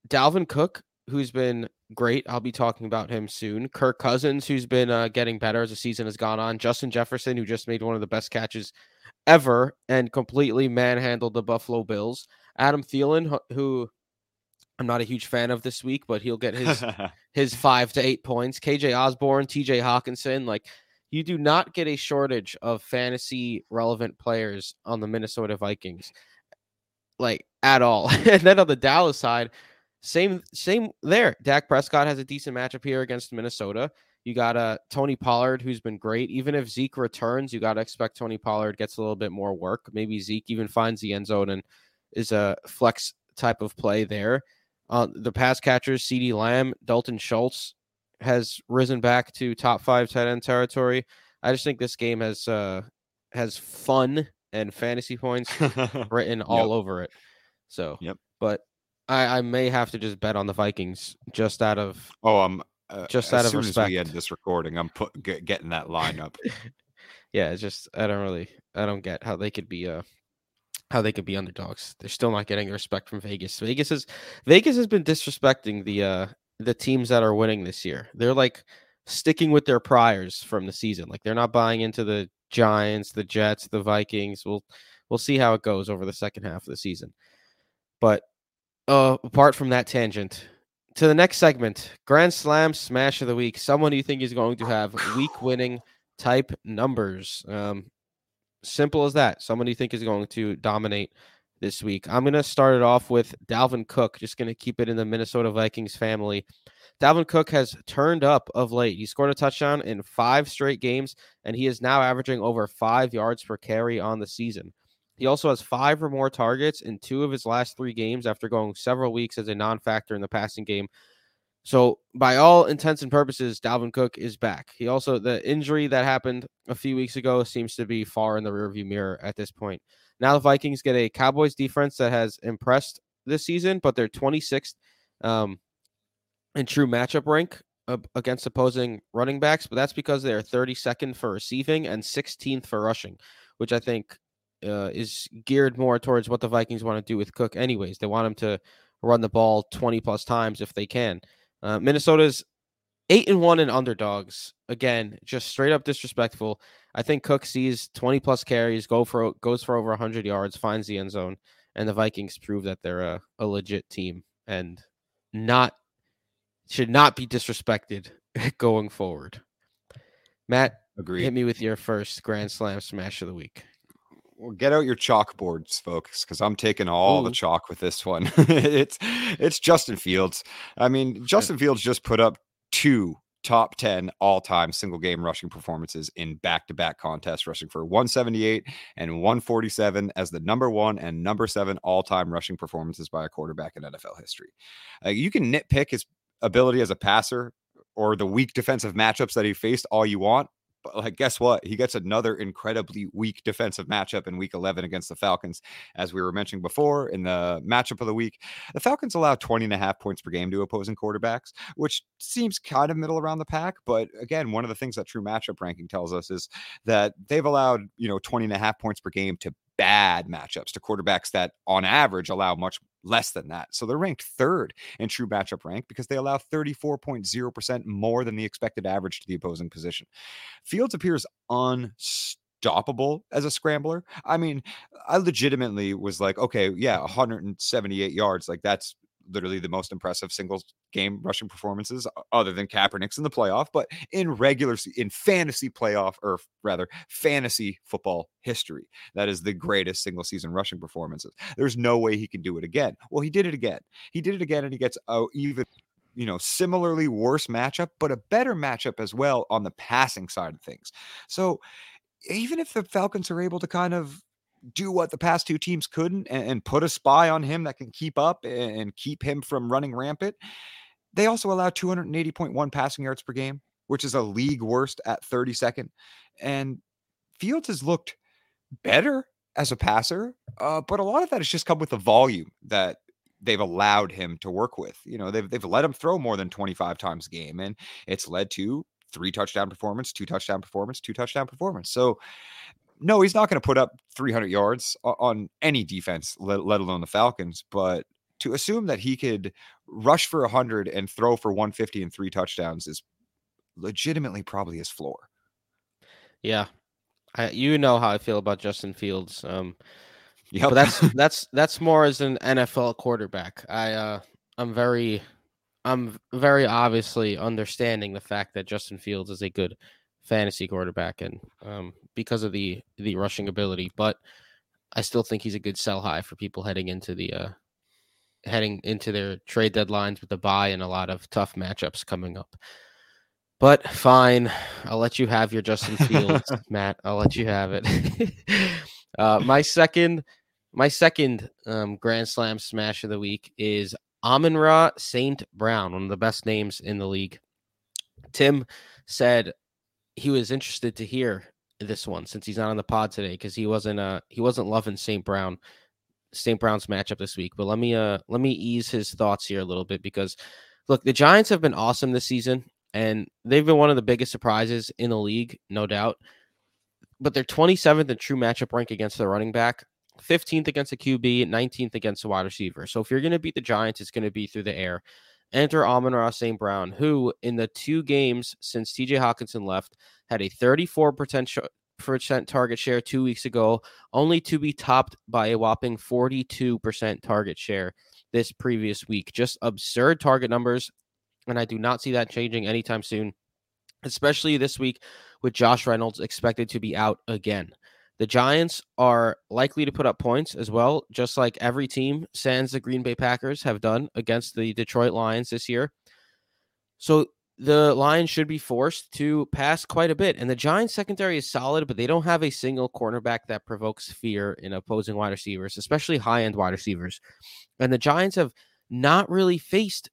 Dalvin Cook, who's been great. I'll be talking about him soon. Kirk Cousins, who's been uh, getting better as the season has gone on. Justin Jefferson, who just made one of the best catches ever and completely manhandled the Buffalo Bills. Adam Thielen, who I'm not a huge fan of this week, but he'll get his his five to eight points. KJ Osborn, TJ Hockenson, like you do not get a shortage of fantasy relevant players on the Minnesota Vikings, like at all. and then on the Dallas side, same same there. Dak Prescott has a decent matchup here against Minnesota. You got uh, Tony Pollard, who's been great. Even if Zeke returns, you got to expect Tony Pollard gets a little bit more work. Maybe Zeke even finds the end zone and is a flex type of play there. Uh, the pass catchers, CeeDee Lamb, Dalton Schultz has risen back to top five tight end territory. I just think this game has uh, has fun and fantasy points written all yep. over it. So, yep. But I, I may have to just bet on the Vikings just out of oh, I'm uh, just out of respect. as we end this recording, I'm put get, getting that lineup. yeah, it's just I don't really I don't get how they could be uh how they could be underdogs. They're still not getting respect from Vegas. Vegas is Vegas has been disrespecting the uh the teams that are winning this year. They're like sticking with their priors from the season. Like they're not buying into the Giants, the Jets, the Vikings. We'll we'll see how it goes over the second half of the season. But uh apart from that tangent, to the next segment, Grand Slam Smash of the Week. Someone you think is going to have week winning type numbers. Um, Simple as that. Someone you think is going to dominate this week. I'm going to start it off with Dalvin Cook. Just going to keep it in the Minnesota Vikings family. Dalvin Cook has turned up of late. He scored a touchdown in five straight games, and he is now averaging over five yards per carry on the season. He also has five or more targets in two of his last three games after going several weeks as a non factor in the passing game so, by all intents and purposes, Dalvin Cook is back. He also, the injury that happened a few weeks ago seems to be far in the rearview mirror at this point. Now, the Vikings get a Cowboys defense that has impressed this season, but they're 26th um, in true matchup rank against opposing running backs, but that's because they're 32nd for receiving and 16th for rushing, which I think uh, is geared more towards what the Vikings want to do with Cook, anyways. They want him to run the ball 20 plus times if they can. Uh, Minnesota's eight and one in underdogs. Again, just straight up disrespectful. I think Cook sees 20 plus carries, go for goes for over 100 yards, finds the end zone, and the Vikings prove that they're a, a legit team and not should not be disrespected going forward. Matt, agree. Hit me with your first Grand Slam smash of the week. Well, get out your chalkboards, folks, because I'm taking all Ooh. the chalk with this one. it's it's Justin Fields. I mean, Justin Fields just put up two top 10 all-time single game rushing performances in back-to-back contests rushing for 178 and 147 as the number one and number seven all-time rushing performances by a quarterback in nfl history uh, you can nitpick his ability as a passer or the weak defensive matchups that he faced all you want like, guess what? He gets another incredibly weak defensive matchup in week 11 against the Falcons. As we were mentioning before in the matchup of the week, the Falcons allow 20 and a half points per game to opposing quarterbacks, which seems kind of middle around the pack. But again, one of the things that true matchup ranking tells us is that they've allowed, you know, 20 and a half points per game to bad matchups to quarterbacks that on average allow much less than that. So they're ranked third in true matchup rank because they allow 34.0% more than the expected average to the opposing position. Fields appears unstoppable as a scrambler. I mean, I legitimately was like, okay, yeah, 178 yards. Like that's literally the most impressive single game rushing performances other than Kaepernick's in the playoff, but in regular in fantasy playoff or rather fantasy football history, that is the greatest single season rushing performances. There's no way he can do it again. Well, he did it again. He did it again, and he gets a even you know similarly worse matchup, but a better matchup as well on the passing side of things. So even if the Falcons are able to kind of do what the past two teams couldn't and, and put a spy on him that can keep up and, and keep him from running rampant. They also allow 280.1 passing yards per game, which is a league worst at 32nd. And Fields has looked better as a passer, uh, but a lot of that has just come with the volume that they've allowed him to work with. You know, they've they've let him throw more than 25 times a game, and it's led to three touchdown performance, two touchdown performance, two touchdown performance. So no, he's not going to put up 300 yards on any defense, let, let alone the Falcons. But to assume that he could rush for 100 and throw for 150 and three touchdowns is legitimately probably his floor. Yeah. I, you know how I feel about Justin Fields. Um, yeah, but that's that's that's more as an NFL quarterback. I uh, I'm very I'm very obviously understanding the fact that Justin Fields is a good fantasy quarterback, and um, because of the the rushing ability. But I still think he's a good sell high for people heading into the uh, heading into their trade deadlines with the buy and a lot of tough matchups coming up. But fine, I'll let you have your Justin Fields, Matt. I'll let you have it. uh, my second, my second um, Grand Slam smash of the week is Amon-Ra St. Brown, one of the best names in the league. Tim said he was interested to hear this one since he's not on the pod today because he wasn't uh he wasn't loving St. Brown St. Brown's matchup this week. But let me uh let me ease his thoughts here a little bit because look, the Giants have been awesome this season and they've been one of the biggest surprises in the league, no doubt. But they're 27th in true matchup rank against the running back, 15th against the QB, 19th against the wide receiver. So if you're going to beat the Giants, it's going to be through the air. Enter Amon-Ra St. Brown, who in the two games since TJ Hawkinson left had a 34% target share two weeks ago, only to be topped by a whopping 42% target share this previous week. Just absurd target numbers. And I do not see that changing anytime soon, especially this week with Josh Reynolds expected to be out again. The Giants are likely to put up points as well, just like every team, sans the Green Bay Packers, have done against the Detroit Lions this year. So the Lions should be forced to pass quite a bit. And the Giants secondary is solid, but they don't have a single cornerback that provokes fear in opposing wide receivers, especially high end wide receivers. And the Giants have not really faced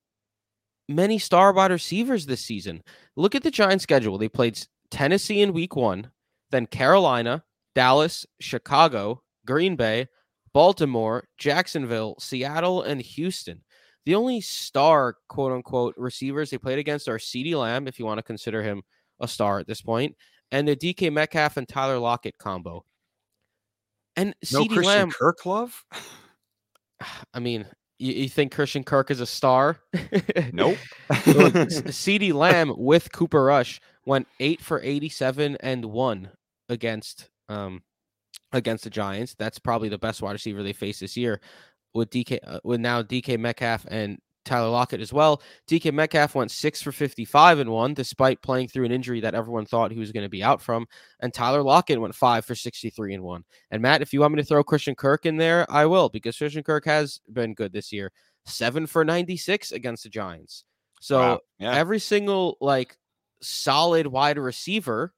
many star wide receivers this season. Look at the Giants schedule. They played Tennessee in week one, then Carolina, Dallas, Chicago, Green Bay, Baltimore, Jacksonville, Seattle, and Houston. The only star, quote unquote, receivers they played against are CeeDee Lamb, if you want to consider him a star at this point, and the DK Metcalf and Tyler Lockett combo. And no CeeDee Christian Lamb, Kirk love? I mean, you, you, think Christian Kirk is a star? nope. CeeDee Lamb with Cooper Rush went eight for 87 and one against um, against the Giants. That's probably the best wide receiver they face this year with DK uh, with now DK Metcalf and Tyler Lockett as well. DK Metcalf went six for 55 and one, despite playing through an injury that everyone thought he was going to be out from. And Tyler Lockett went five for 63 and one. And Matt, if you want me to throw Christian Kirk in there, I will, because Christian Kirk has been good this year. Seven for 96 against the Giants. So wow. yeah. every single like solid wide receiver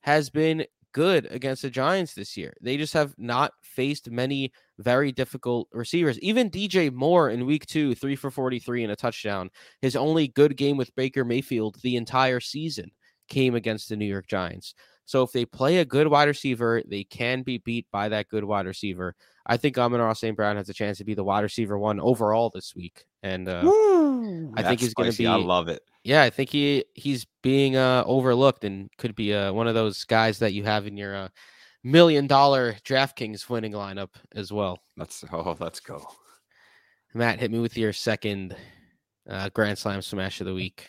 has been good against the Giants this year. They just have not faced many very difficult receivers. Even DJ Moore in week two, three for 43 and a touchdown. His only good game with Baker Mayfield the entire season came against the New York Giants. So if they play a good wide receiver, they can be beat by that good wide receiver. I think Amon-Ra St. Brown has a chance to be the wide receiver one overall this week. And uh, I think he's going to be. I love it. Yeah, I think he he's being uh, overlooked and could be uh, one of those guys that you have in your uh, million dollar DraftKings winning lineup as well. Let's oh, let's go. Matt, hit me with your second uh, Grand Slam smash of the week.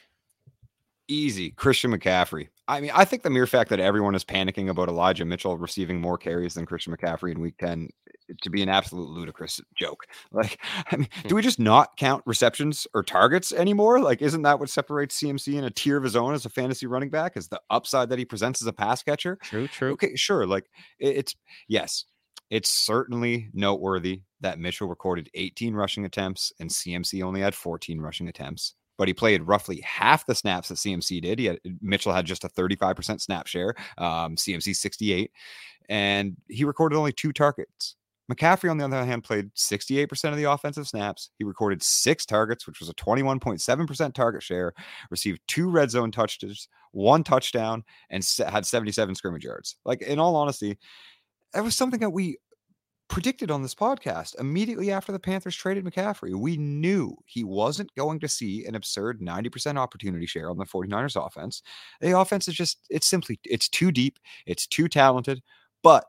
Easy, Christian McCaffrey. I mean, I think the mere fact that everyone is panicking about Elijah Mitchell receiving more carries than Christian McCaffrey in Week Ten eh, to be an absolute ludicrous joke. Like, I mean, hmm. do we just not count receptions or targets anymore? Like, isn't that what separates CMC in a tier of his own as a fantasy running back? Is the upside that he presents as a pass catcher? True, true. Okay, sure. Like, it's yes, it's certainly noteworthy that Mitchell recorded 18 rushing attempts and CMC only had 14 rushing attempts but he played roughly half the snaps that CMC did. He had Mitchell had just a 35% snap share, um, CMC 68, and he recorded only two targets. McCaffrey, on the other hand, played 68% of the offensive snaps. He recorded six targets, which was a 21.7% target share, received two red zone touches, one touchdown, and had 77 scrimmage yards. Like, in all honesty, that was something that we predicted on this podcast immediately after the Panthers traded McCaffrey. We knew he wasn't going to see an absurd 90% opportunity share on the 49ers offense. The offense is just, it's simply, it's too deep, it's too talented, but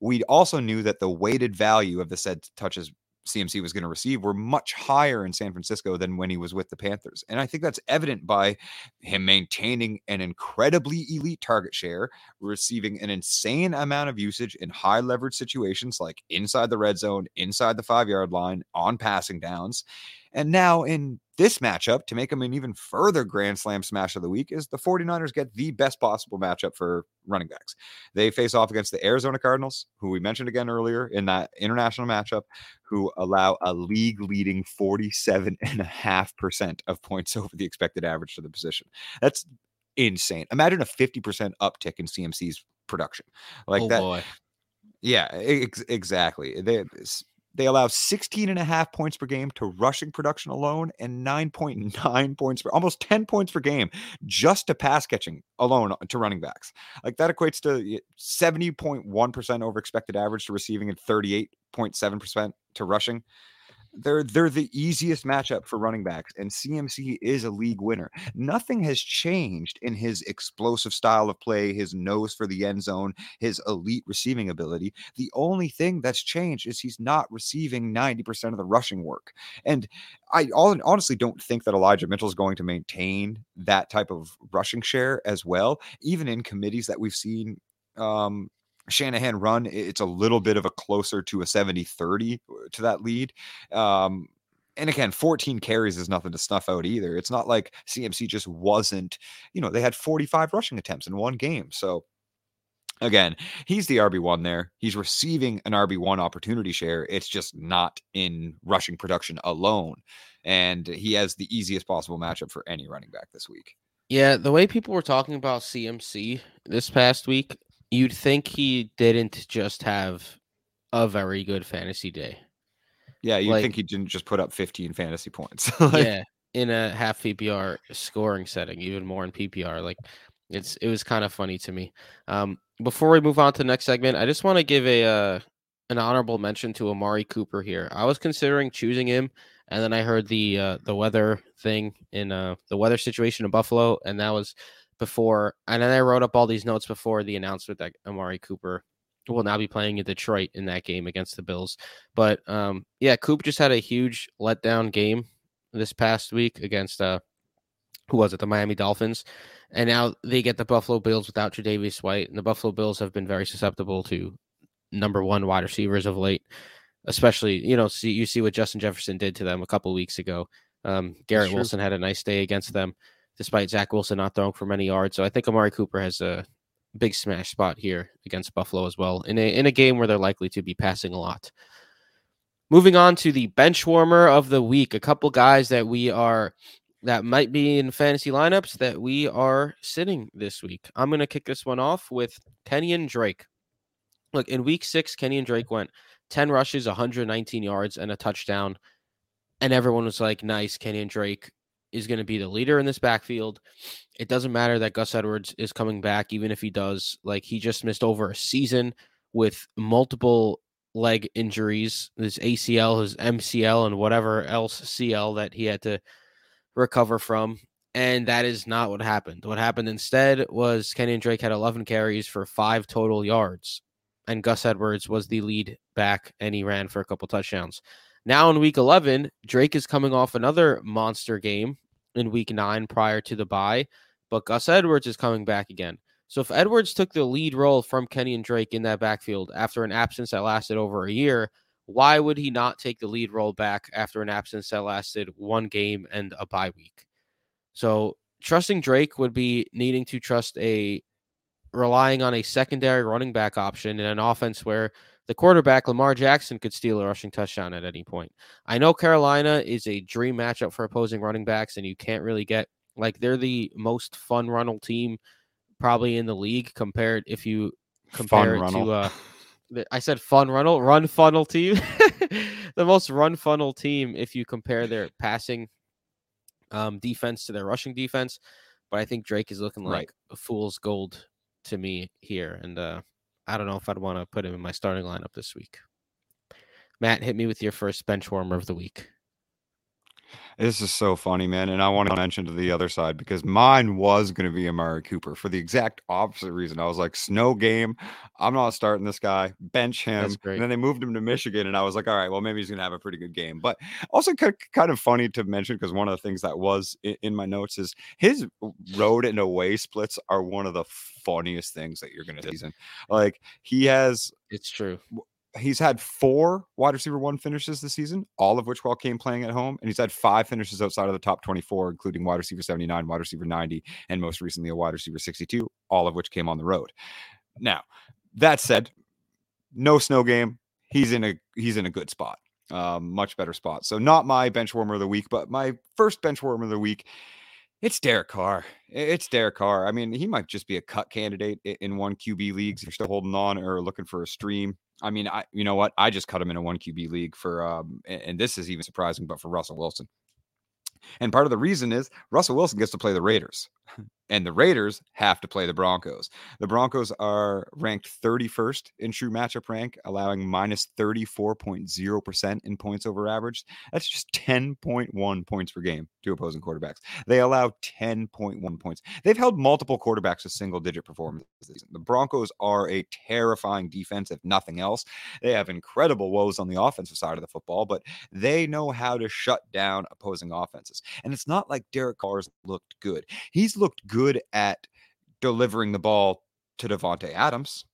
we also knew that the weighted value of the said touches CMC was going to receive were much higher in San Francisco than when he was with the Panthers. And I think that's evident by him maintaining an incredibly elite target share, receiving an insane amount of usage in high leverage situations like inside the red zone, inside the five yard line, on passing downs. And now in this matchup, to make them an even further Grand Slam smash of the week, is the 49ers get the best possible matchup for running backs. They face off against the Arizona Cardinals, who we mentioned again earlier in that international matchup, who allow a league leading 47.5% of points over the expected average to the position. That's insane. Imagine a 50% uptick in CMC's production. Like oh that. Boy. Yeah, ex- exactly. They, they allow 16 and a half points per game to rushing production alone and 9.9 points per almost 10 points per game just to pass catching alone to running backs. Like that equates to 70.1% over expected average to receiving and 38.7% to rushing they're they're the easiest matchup for running backs and CMC is a league winner. Nothing has changed in his explosive style of play, his nose for the end zone, his elite receiving ability. The only thing that's changed is he's not receiving 90% of the rushing work. And I honestly don't think that Elijah Mitchell is going to maintain that type of rushing share as well, even in committees that we've seen um, Shanahan run, it's a little bit of a closer to a 70 30 uh, to that lead. Um, and again, 14 carries is nothing to snuff out either. It's not like CMC just wasn't, you know, they had 45 rushing attempts in one game. So again, he's the RB1 there. He's receiving an RB1 opportunity share. It's just not in rushing production alone. And he has the easiest possible matchup for any running back this week. Yeah, the way people were talking about CMC this past week, you'd think he didn't just have a very good fantasy day. Yeah, you'd like, think he didn't just put up 15 fantasy points. like, yeah, in a half PPR scoring setting, even more in PPR. Like it's it was kind of funny to me. Um, before we move on to the next segment, I just want to give a uh, an honorable mention to Amari Cooper here. I was considering choosing him, and then I heard the uh, the weather thing in uh, the weather situation in Buffalo, and that was before, and then I wrote up all these notes before the announcement that Amari Cooper will now be playing in Detroit in that game against the Bills. But um, yeah, Coop just had a huge letdown game this past week against uh, who was it? The Miami Dolphins, and now they get the Buffalo Bills without Tre'Davious White, and the Buffalo Bills have been very susceptible to number one wide receivers of late. Especially, you know, see you see what Justin Jefferson did to them a couple weeks ago. Um, Garrett Wilson had a nice day against them, despite Zach Wilson not throwing for many yards. So I think Amari Cooper has a big smash spot here against Buffalo as well in a in a game where they're likely to be passing a lot. Moving on to the bench warmer of the week, a couple guys that we are that might be in fantasy lineups that we are sitting this week. I'm going to kick this one off with Kenyan Drake. Look, in week six, Kenyan Drake went 10 rushes, 119 yards, and a touchdown. And everyone was like, nice, Kenyan Drake is going to be the leader in this backfield. It doesn't matter that Gus Edwards is coming back, even if he does. Like, he just missed over a season with multiple leg injuries, his ACL, his MCL, and whatever else CL that he had to recover from. And that is not what happened. What happened instead was Kenyan Drake had 11 carries for five total yards, and Gus Edwards was the lead back, and he ran for a couple touchdowns. Now in week 11, Drake is coming off another monster game in week nine prior to the bye, but Gus Edwards is coming back again. So if Edwards took the lead role from Kenyan Drake in that backfield after an absence that lasted over a year, why would he not take the lead role back after an absence that lasted one game and a bye week? So trusting Drake would be needing to trust a relying on a secondary running back option in an offense where the quarterback Lamar Jackson could steal a rushing touchdown at any point. I know Carolina is a dream matchup for opposing running backs, and you can't really get like they're the most fun runnel team probably in the league compared if you compare fun it to uh I said fun runnel, run funnel team. the most run funnel team if you compare their passing um, defense to their rushing defense. But I think Drake is looking like right. a fool's gold to me here. And uh, I don't know if I'd want to put him in my starting lineup this week. Matt, hit me with your first bench warmer of the week. This is so funny, man. And I want to mention to the other side because mine was going to be Amari Cooper for the exact opposite reason. I was like, snow game. I'm not starting this guy. Bench him. And then they moved him to Michigan. And I was like, all right, well, maybe he's going to have a pretty good game. But also kind of funny to mention because one of the things that was in my notes is his road and away splits are one of the funniest things that you're going to see. Like he has. It's true he's had four wide receiver one finishes this season, all of which while came playing at home, and he's had five finishes outside of the top 24, including wide receiver 79, wide receiver 90, and most recently a wide receiver 62, all of which came on the road. Now, that said, no snow game. He's in a he's in a good spot. Um, much better spot. So not my bench warmer of the week, but my first bench warmer of the week. It's Derek Carr. It's Derek Carr. I mean, he might just be a cut candidate in one QB leagues if you're still holding on or looking for a stream. I mean, I you know what? I just cut him in a one QB league for um, and this is even surprising, but for Russell Wilson. And part of the reason is Russell Wilson gets to play the Raiders and the Raiders have to play the Broncos. The Broncos are ranked 31st in true matchup rank, allowing minus 34.0% in points over average. That's just 10.1 points per game to opposing quarterbacks. They allow 10.1 points. They've held multiple quarterbacks to single digit performances. The Broncos are a terrifying defense, if nothing else. They have incredible woes on the offensive side of the football, but they know how to shut down opposing offenses. And it's not like Derek Carr's looked good. He's looked good at delivering the ball to Davante Adams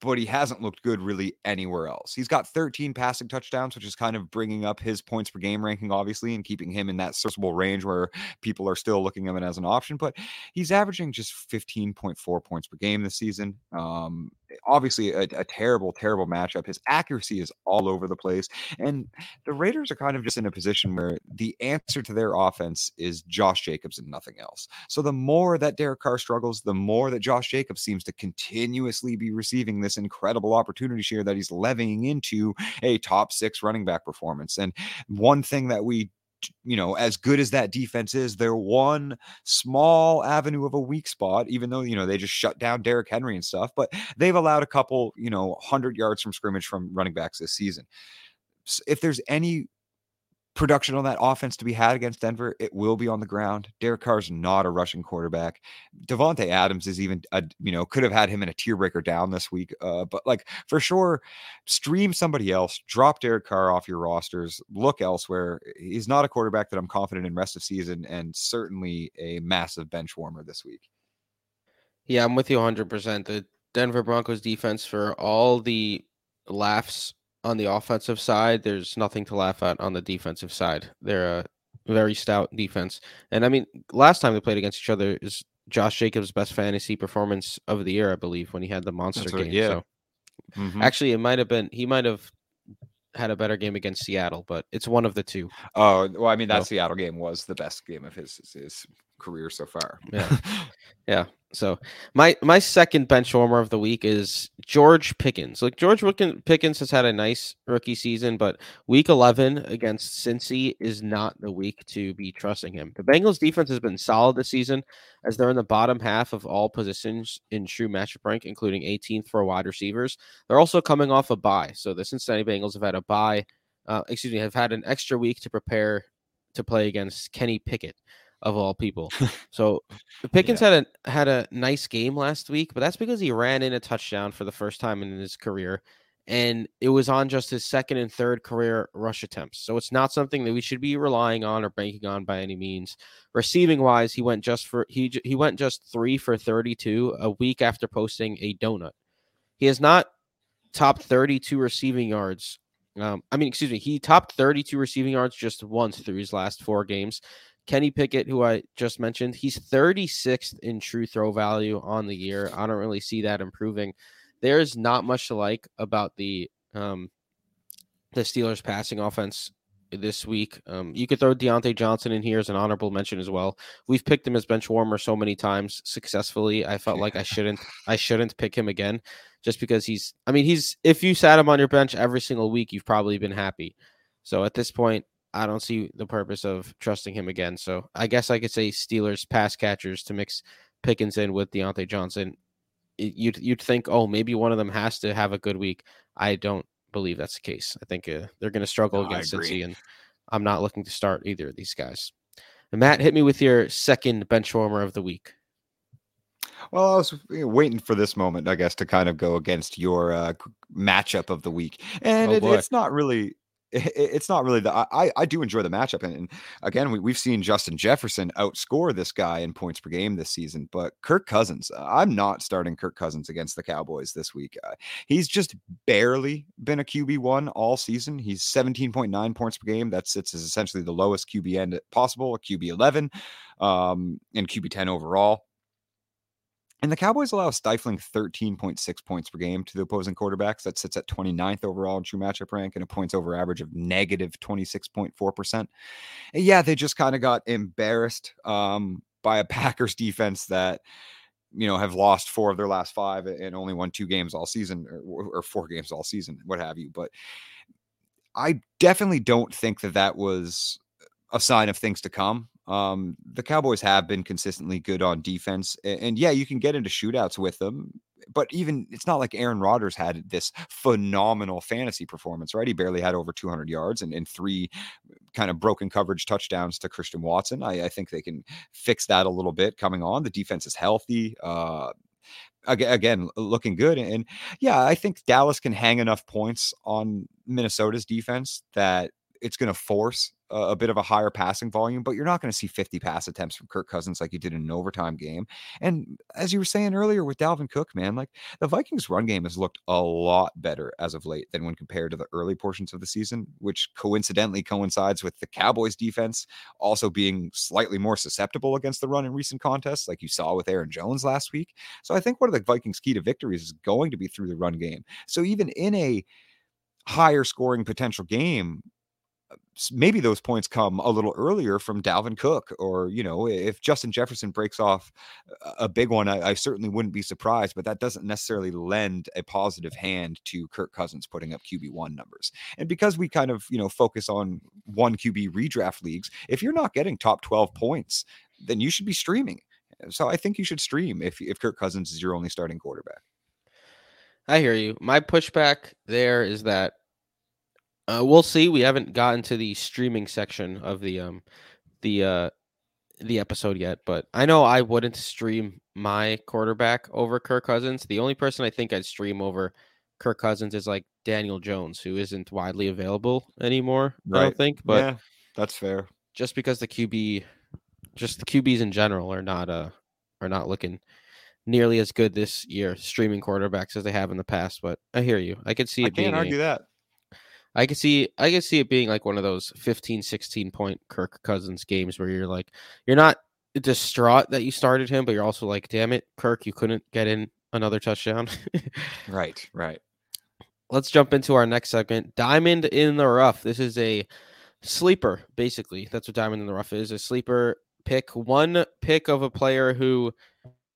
but he hasn't looked good really anywhere else. He's got 13 passing touchdowns, which is kind of bringing up his points per game ranking, obviously, and keeping him in that serviceable range where people are still looking at him as an option. But he's averaging just 15.4 points per game this season. Um, obviously, a, a terrible, terrible matchup. His accuracy is all over the place. And the Raiders are kind of just in a position where the answer to their offense is Josh Jacobs and nothing else. So the more that Derek Carr struggles, the more that Josh Jacobs seems to continuously be receiving this incredible opportunity share that he's levying into a top six running back performance. And one thing that we you know, as good as that defense is, they're one small avenue of a weak spot, even though, you know, they just shut down Derrick Henry and stuff, but they've allowed a couple, you know, 100 yards from scrimmage from running backs this season. So if there's any production on that offense to be had against Denver, it will be on the ground. Derek Carr's not a rushing quarterback. Davante Adams is even, a, you know, could have had him in a tier breaker down this week. Uh, but like for sure, stream somebody else, drop Derek Carr off your rosters, look elsewhere. He's not a quarterback that I'm confident in rest of season, and certainly a massive bench warmer this week. Yeah, I'm with you 100%. The Denver Broncos defense, for all the laughs on the offensive side, there's nothing to laugh at on the defensive side. They're a very stout defense. And I mean, last time they played against each other is Josh Jacobs' best fantasy performance of the year, I believe, when he had the monster right, game. yeah. So Mhm. actually, it might have been he might have had a better game against Seattle, but it's one of the two. Oh well, I mean that So- Seattle game was the best game of his his, his career so far. Yeah. Yeah. So my my second bench warmer of the week is George Pickens. Like George Pickens has had a nice rookie season, but week 11 against Cincy is not the week to be trusting him. The Bengals defense has been solid this season as they're in the bottom half of all positions in true matchup rank, including 18th for wide receivers. They're also coming off a bye. So the Cincinnati Bengals have had a bye, uh, excuse me, have had an extra week to prepare to play against Kenny Pickett of all people. So Pickens had a had a nice game last week, but that's because he ran in a touchdown for the first time in his career, and it was on just his second and third career rush attempts. So it's not something that we should be relying on or banking on by any means. Receiving wise, he went just for he he went just three for thirty two a week after posting a donut. He has not topped thirty two receiving yards. Um, I mean, excuse me, he topped 32 receiving yards just once through his last four games. Kenny Pickett, who I just mentioned, he's 36th in true throw value on the year. I don't really see that improving. There's not much to like about the um, the Steelers passing offense this week. Um, you could throw Diontae Johnson in here as an honorable mention as well. We've picked him as bench warmer so many times successfully. I felt like I shouldn't I shouldn't pick him again just because he's I mean he's if you sat him on your bench every single week, you've probably been happy. So at this point, I don't see the purpose of trusting him again. So I guess I could say Steelers pass catchers to mix Pickens in with Diontae Johnson. You'd you'd think, oh, maybe one of them has to have a good week. I don't believe that's the case. I think uh, they're going to struggle No, against. Cincy, and I'm not looking to start either of these guys. And Matt, hit me with your second bench warmer of the week. Well, I was waiting for this moment, I guess, to kind of go against your uh, matchup of the week, and Oh, it, it's not really. It- It's not really the. I, I- do enjoy the matchup, and, and again, we, we've seen Justin Jefferson outscore this guy in points per game this season. But Kirk Cousins, uh, I'm not starting Kirk Cousins against the Cowboys this week. Uh, he's just barely been a QB one all season. He's 17.9 points per game. That sits as essentially the lowest QB end possible, a QB 11, um, and QB 10 overall. And the Cowboys allow stifling 13.6 points per game to the opposing quarterbacks. That sits at 29th overall in true matchup rank and a points over average of negative 26.4%. And yeah, they just kind of got embarrassed um, by a Packers defense that, you know, have lost four of their last five and only won two games all season or, or four games all season, what have you. But I definitely don't think that that was a sign of things to come. Um, the Cowboys have been consistently good on defense, a- and, yeah, you can get into shootouts with them. But even it's not like Aaron Rodgers had this phenomenal fantasy performance, right? He barely had over 200 yards and, and three kind of broken coverage touchdowns to Christian Watson. I, I think they can fix that a little bit coming on. The defense is healthy. Uh, again looking good and yeah i think dallas can hang enough points on minnesota's defense that it's going to force a, a bit of a higher passing volume but you're not going to see 50 pass attempts from kirk cousins like you did in an overtime game and as you were saying earlier with dalvin cook man like the vikings run game has looked a lot better as of late than when compared to the early portions of the season which coincidentally coincides with the cowboys defense also being slightly more susceptible against the run in recent contests like you saw with aaron jones last week so I think one of the Vikings' key to victories is going to be through the run game. So even in a higher scoring potential game, maybe those points come a little earlier from Dalvin Cook, or you know, if Justin Jefferson breaks off a- big one, I, I certainly wouldn't be surprised. But that doesn't necessarily lend a positive hand to Kirk Cousins putting up QB one numbers. And because we kind of you know focus on one QB redraft leagues, if you're not getting top twelve points, then you should be streaming. So I think you should stream if if Kirk Cousins is your only starting quarterback. I hear you. My pushback there is that uh, we'll see. We haven't gotten to the streaming section of the um the uh the episode yet, but I know I wouldn't stream my quarterback over Kirk Cousins. The only person I think I'd stream over Kirk Cousins is like Daniel Jones, who isn't widely available anymore. I don't think, but yeah, that's fair. just because the QB, just the QBs in general are not uh are not looking nearly as good this year streaming quarterbacks as they have in the past. But I hear you. I could see it being can't a- argue that. I can see I can see it being like one of those 15, 16 point Kirk Cousins games where you're like you're not distraught that you started him, but you're also like, damn it, Kirk, you couldn't get in another touchdown. right, right. Let's jump into our next segment. Diamond in the rough. This is a sleeper, basically. That's what Diamond in the rough is. A sleeper pick, one pick of a player who,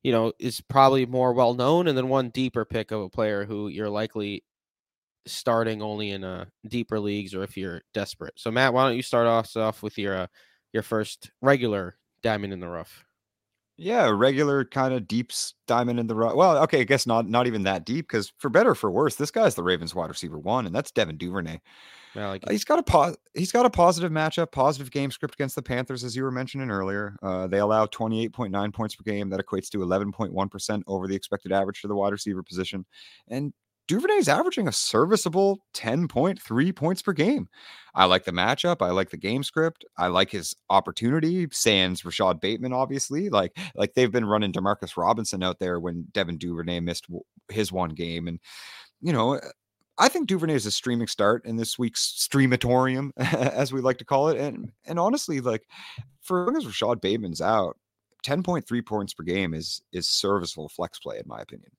you know, is probably more well known, and then one deeper pick of a player who you're likely starting only in uh, deeper leagues or if you're desperate. So Matt, why don't you start off off with your uh, your first regular diamond in the rough? Yeah, regular kind of deep diamond in the rough. Well, okay, I guess not not even that deep because for better for worse, this guy's the Ravens wide receiver one, and that's Devin Duvernay. Like uh, he's got a po- he's got a positive matchup, positive game script against the Panthers, as you were mentioning earlier. Uh, they allow 28.9 points per game. That equates to 11.1% over the expected average for the wide receiver position. And Duvernay's averaging a serviceable 10.3 points per game. I like the matchup. I like the game script. I like his opportunity. Sans Rashod Bateman, obviously. Like, like they've been running Demarcus Robinson out there when Devin Duvernay missed his one game. And, you know, uh, I think Duvernay is a streaming start in this week's streamatorium, as we like to call it. And and honestly, like for as long as Rashod Bateman's out, 10.3 points per game is is serviceable flex play, in my opinion.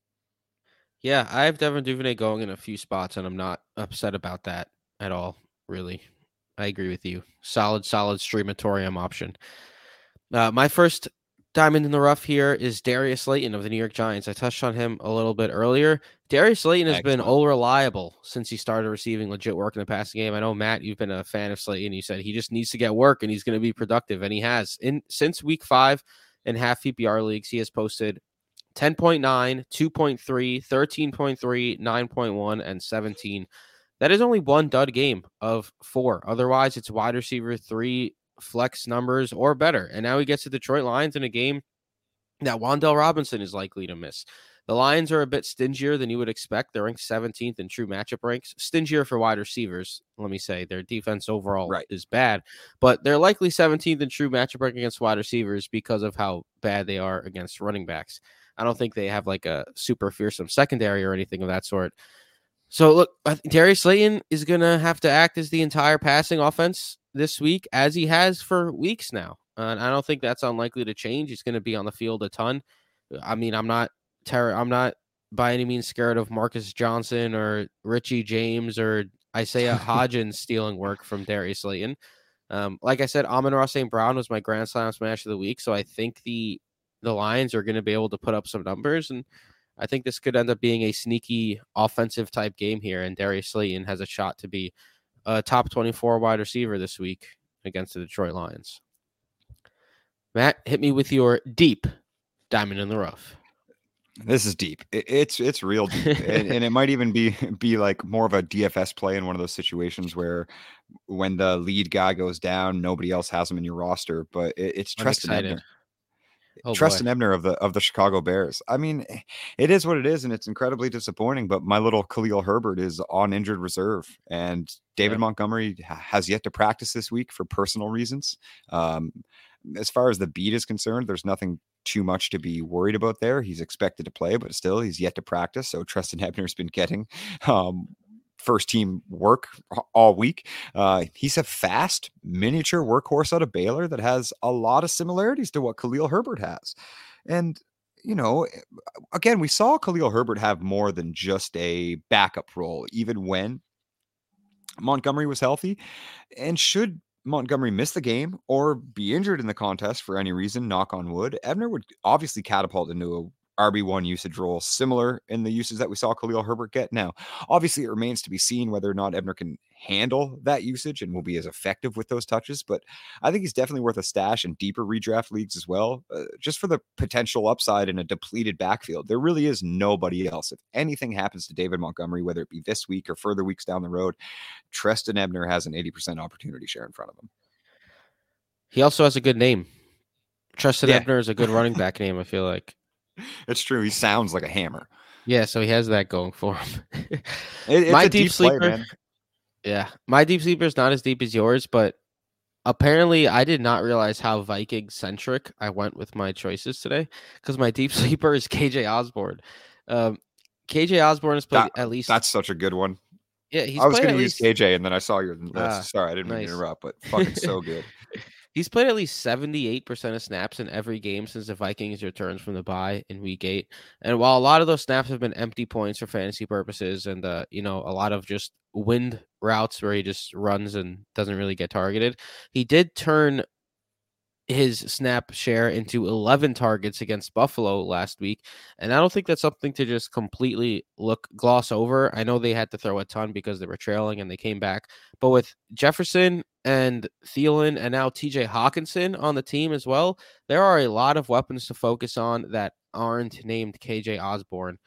Yeah, I have Devin Duvernay going in a few spots, and I'm not upset about that at all. Really, I agree with you. Solid, solid streamatorium option. Uh, my first diamond in the rough here is Darius Slayton of the New York Giants. I touched on him a little bit earlier. Darius Slayton has Excellent. been all reliable since he started receiving legit work in the passing game. I know Matt, you've been a fan of Slayton. You said he just needs to get work and he's going to be productive, and he has. In since week five in half PPR leagues, he has posted 10.9, 2.3, 13.3, 9.1, and 17. That is only one dud game of four. Otherwise, it's wide receiver three flex numbers or better. And now he gets to Detroit Lions in a game that Wan'Dale Robinson is likely to miss. The Lions are a bit stingier than you would expect. They're ranked 17th in true matchup ranks. Stingier for wide receivers, let me say. Their defense overall right. is bad, but they're likely 17th in true matchup rank against wide receivers because of how bad they are against running backs. I don't think they have like a super fearsome secondary or anything of that sort. So look, Darius Slayton is gonna have to act as the entire passing offense this week, as he has for weeks now. And I don't think that's unlikely to change. He's going to be on the field a ton. I mean, I'm not terror. I'm not by any means scared of Marcus Johnson or Richie James or Isaiah Hodgins stealing work from Darius Slayton. Um, like I said, Amon-Ra St. Brown was my Grand Slam smash of the week, so I think the the Lions are going to be able to put up some numbers, and I think this could end up being a sneaky offensive type game here. And Darius Slayton has a shot to be a top 24 wide receiver this week against the Detroit Lions. Matt, hit me with your deep diamond in the rough. This is deep. It's it's real deep, and, and, it might even be be like more of a DFS play in one of those situations where when the lead guy goes down, nobody else has him in your roster. But it, it's Trestan Ebner. Oh, Trestan boy. Ebner of the of the Chicago Bears. I mean, eh, it is what it is, and it's incredibly disappointing. But my little Khalil Herbert is on injured reserve, and David yeah. Montgomery has yet to practice this week for personal reasons. Um, as far as the beat is concerned, there's nothing too much to be worried about there. He's expected to play, but still, he's yet to practice. So Trestan Ebner's been getting um, first team work all week. Uh, he's a fast miniature workhorse out of Baylor that has a lot of similarities to what Khalil Herbert has. And you know, eh, again, we saw Khalil Herbert have more than just a backup role, even when Montgomery was healthy. And should Montgomery miss the game or be injured in the contest for any reason, knock on wood, Ebner would obviously catapult into a RB1 usage role, similar in the uses that we saw Khalil Herbert get. Now, obviously, it remains to be seen whether or not Ebner can handle that usage and will be as effective with those touches. But I think he's definitely worth a stash in deeper redraft leagues as well, uh, just for the potential upside in a depleted backfield. There really is nobody else. If anything happens to David Montgomery, whether it be this week or further weeks down the road, Trestan Ebner has an 80% opportunity share in front of him. He also has a good name. Trestan yeah. Ebner is a good running back name, I feel like it's true. He sounds like a hammer. Yeah, so he has that going for him. it, my deep, deep sleeper, play, yeah, my deep sleeper is not as deep as yours, but apparently I did not realize how Viking centric I went with my choices today because my deep sleeper is KJ Osborne. Um, KJ Osborne has played that, at least that's such a good one. Yeah, he's I was going to use least KJ, and then I saw your list. Ah, Sorry, I didn't mean to interrupt, but fucking so good. He's played at least 78% of snaps in every game since the Vikings returns from the bye in week eight. And while a lot of those snaps have been empty points for fantasy purposes and uh, you know, a lot of just wind routes where he just runs and doesn't really get targeted, he did turn his snap share into 11 targets against Buffalo last week. And I don't think that's something to just completely look gloss over. I know they had to throw a ton because they were trailing and they came back. But with Jefferson and Thielen and now TJ Hockenson on the team as well, there are a lot of weapons to focus on that aren't named KJ Osborne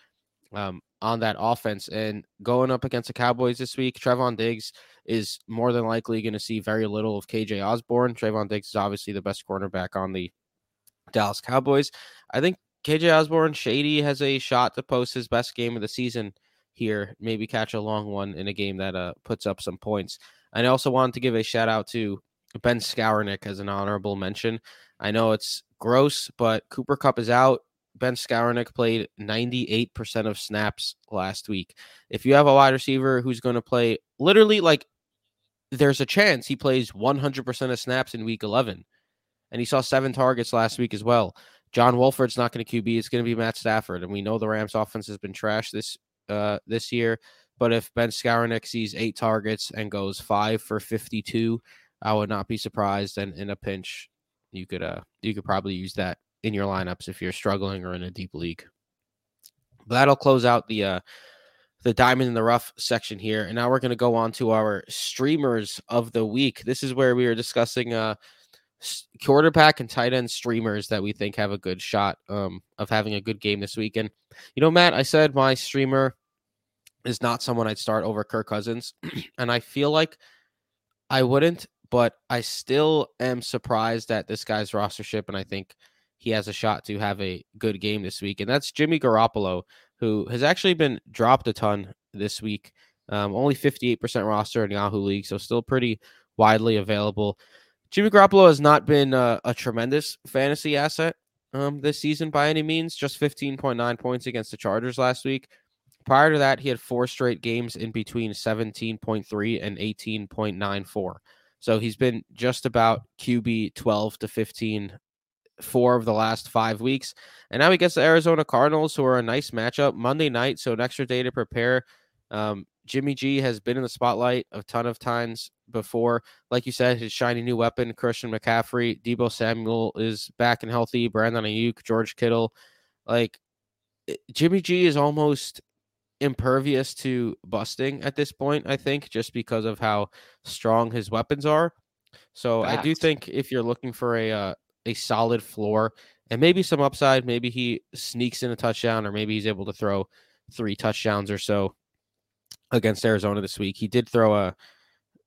um, on that offense. And going up against the Cowboys this week, Trevon Diggs is more than likely going to see very little of KJ Osborne. Trevon Diggs is obviously the best cornerback on the Dallas Cowboys. I think KJ Osborne, Shady has a shot to post his best game of the season here, maybe catch a long one in a game that uh, puts up some points. And I also wanted to give a shout out to Ben Skowronek as an honorable mention. I know it's gross, but Cooper Kupp is out. Ben Skowronek played 98% of snaps last week. If you have a wide receiver who's going to play literally like there's a chance he plays 100% of snaps in week 11. And he saw seven targets last week as well. John Wolford's not going to QB. It's going to be Matt Stafford. And we know the Rams offense has been trashed this uh, this year. But if Ben Skowronek sees eight targets and goes five for 52, I would not be surprised. And in a pinch, you could uh you could probably use that in your lineups if you're struggling or in a deep league. But that'll close out the uh the diamond in the rough section here. And now we're going to go on to our streamers of the week. This is where we are discussing uh quarterback and tight end streamers that we think have a good shot um, of having a good game this week. And you know, Matt, I said my streamer is not someone I'd start over Kirk Cousins, and I feel like I wouldn't, but I still am surprised at this guy's rostership, and I think he has a shot to have a good game this week. And that's Jimmy Garoppolo, who has actually been dropped a ton this week. Um, only 58% roster in Yahoo League, so still pretty widely available. Jimmy Garoppolo has not been uh, a tremendous fantasy asset um, this season by any means, just 15.9 points against the Chargers last week. Prior to that, he had four straight games in between 17.3 and 18.94. So he's been just about QB 12 to 15 four of the last five weeks. And now he gets the Arizona Cardinals, who are a nice matchup Monday night. So an extra day to prepare. Um, Jimmy G has been in the spotlight a ton of times before. Like you said, his shiny new weapon, Christian McCaffrey, Deebo Samuel is back and healthy, Brandon Aiyuk, George Kittle. Like Jimmy G is almost impervious to busting at this point, I think, just because of how strong his weapons are. So Facts. I do think if you're looking for a uh, a solid floor and maybe some upside, maybe he sneaks in a touchdown or maybe he's able to throw three touchdowns or so against Arizona this week. He did throw a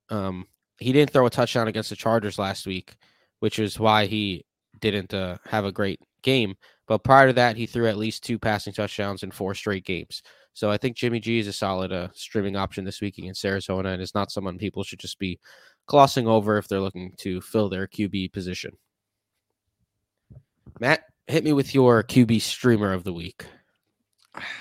um he didn't throw a touchdown against the Chargers last week, which is why he didn't uh, have a great game. But prior to that, he threw at least two passing touchdowns in four straight games. So I think Jimmy G is a solid uh, streaming option this week against Arizona, and is not someone people should just be glossing over if they're looking to fill their QB position. Matt, hit me with your QB streamer of the week.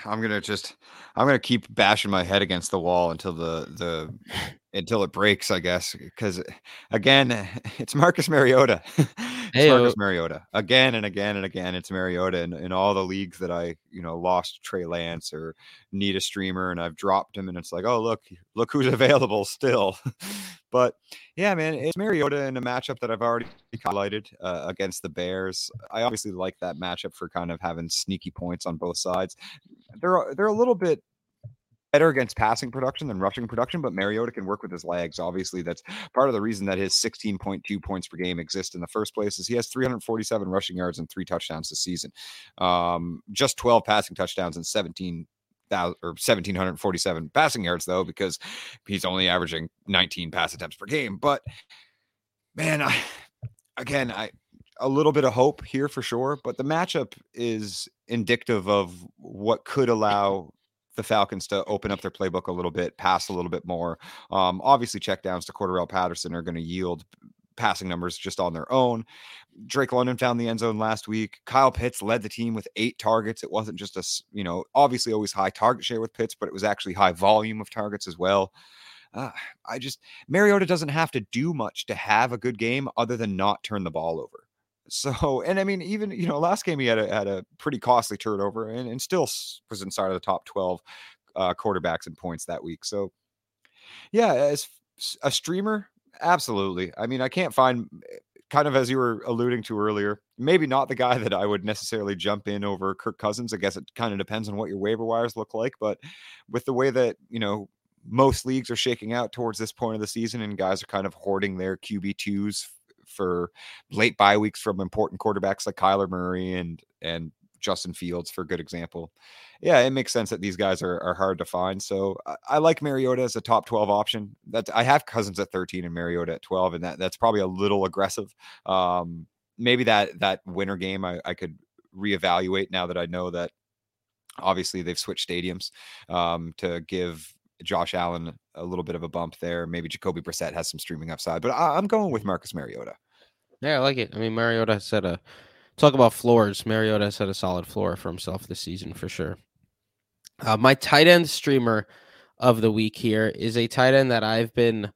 I'm gonna just I'm gonna keep bashing my head against the wall until the the until it breaks, I guess. Because again, it's Marcus Mariota. it's Hey-o. Marcus Mariota again and again and again. It's Mariota in, in all the leagues that I you know lost Trey Lance or need a streamer and I've dropped him and it's like oh look look who's available still. but yeah, man, it's Mariota in a matchup that I've already highlighted uh, against the Bears. I obviously like that matchup for kind of having sneaky points on both sides. They're they're a little bit better against passing production than rushing production, but Mariota can work with his legs. Obviously, that's part of the reason that his 16.2 points per game exist in the first place is he has 347 rushing yards and three touchdowns this season. Um, just 12 passing touchdowns and 17 or 1747 passing yards though because he's only averaging 19 pass attempts per game but man I, again i a little bit of hope here for sure but the matchup is indicative of what could allow the Falcons to open up their playbook a little bit, pass a little bit more. Um, obviously, checkdowns to Cordarrelle Patterson are going to yield passing numbers just on their own. Drake London found the end zone last week. Kyle Pitts led the team with eight targets. It wasn't just a, you know, obviously always high target share with Pitts, but it was actually high volume of targets as well. Uh, I just, Mariota doesn't have to do much to have a good game other than not turn the ball over. So, and I mean, even, you know, last game he had a, had a pretty costly turnover and, and still was inside of the top 12 uh, quarterbacks and points that week. So, yeah, as a streamer, absolutely. I mean, I can't find eh, kind of as you were alluding to earlier, maybe not the guy that I would necessarily jump in over Kirk Cousins. I guess it kind of depends on what your waiver wires look like, but with the way that, you know, most leagues are shaking out towards this point of the season and guys are kind of hoarding their QB2s for late bye weeks from important quarterbacks like Kyler Murray and and Justin Fields for a good example. Yeah, it makes sense that these guys are, are hard to find. So I, I like Mariota as a top 12 option. That I have Cousins at 13 and Mariota at 12, and that that's probably a little aggressive. Um, maybe that that winter game I, I could reevaluate now that I know that obviously they've switched stadiums um, to give Josh Allen a little bit of a bump there. Maybe Jacoby Brissett has some streaming upside, but I, am going with Marcus Mariota. Yeah, I like it. I mean, Mariota said a talk about floors. Mariota set a solid floor for himself this season for sure. Uh, my tight end streamer of the week here is a tight end that I've been,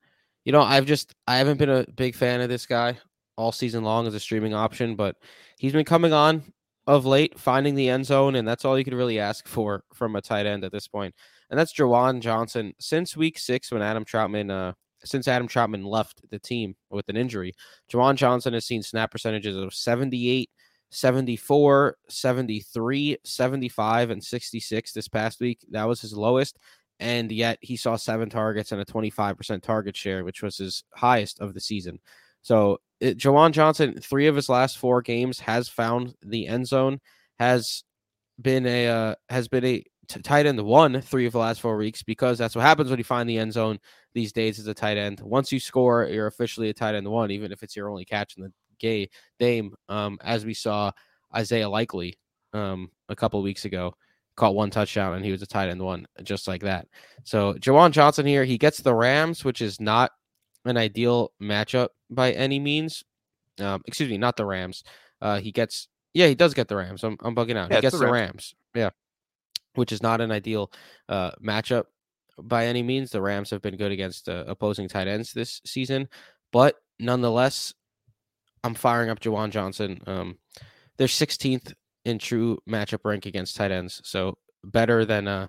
you know, I've just I haven't been a big fan of this guy all season long as a streaming option, but he's been coming on of late, finding the end zone, and that's all you could really ask for from a tight end at this point. And that's Juwan Johnson. Since week six, when Adam Trautman, uh, since Adam Trautman left the team with an injury, Juwan Johnson has seen snap percentages of 78, 74, 73, 75, and 66 this past week. That was his lowest. And yet he saw seven targets and a 25% target share, which was his highest of the season. So, it, Juwan Johnson, three of his last four games, has found the end zone, has been a uh, has been a t- tight end one three of the last four weeks because that's what happens when you find the end zone these days as a tight end. Once you score, you're officially a tight end one, even if it's your only catch in the gay game. Um, as we saw Isaiah Likely um a couple weeks ago caught one touchdown and he was a tight end one just like that. So Juwan Johnson here, he gets the Rams, which is not an ideal matchup by any means. Um, excuse me, not the Rams. Uh, he gets yeah, he does get the Rams. I'm, I'm bugging out. Yeah, he gets the Rams. Rams. Yeah which is not an ideal uh, matchup by any means. The Rams have been good against uh, opposing tight ends this season, but nonetheless, I'm firing up Juwan Johnson. Um, they're 16th in true matchup rank against tight ends, so better than uh,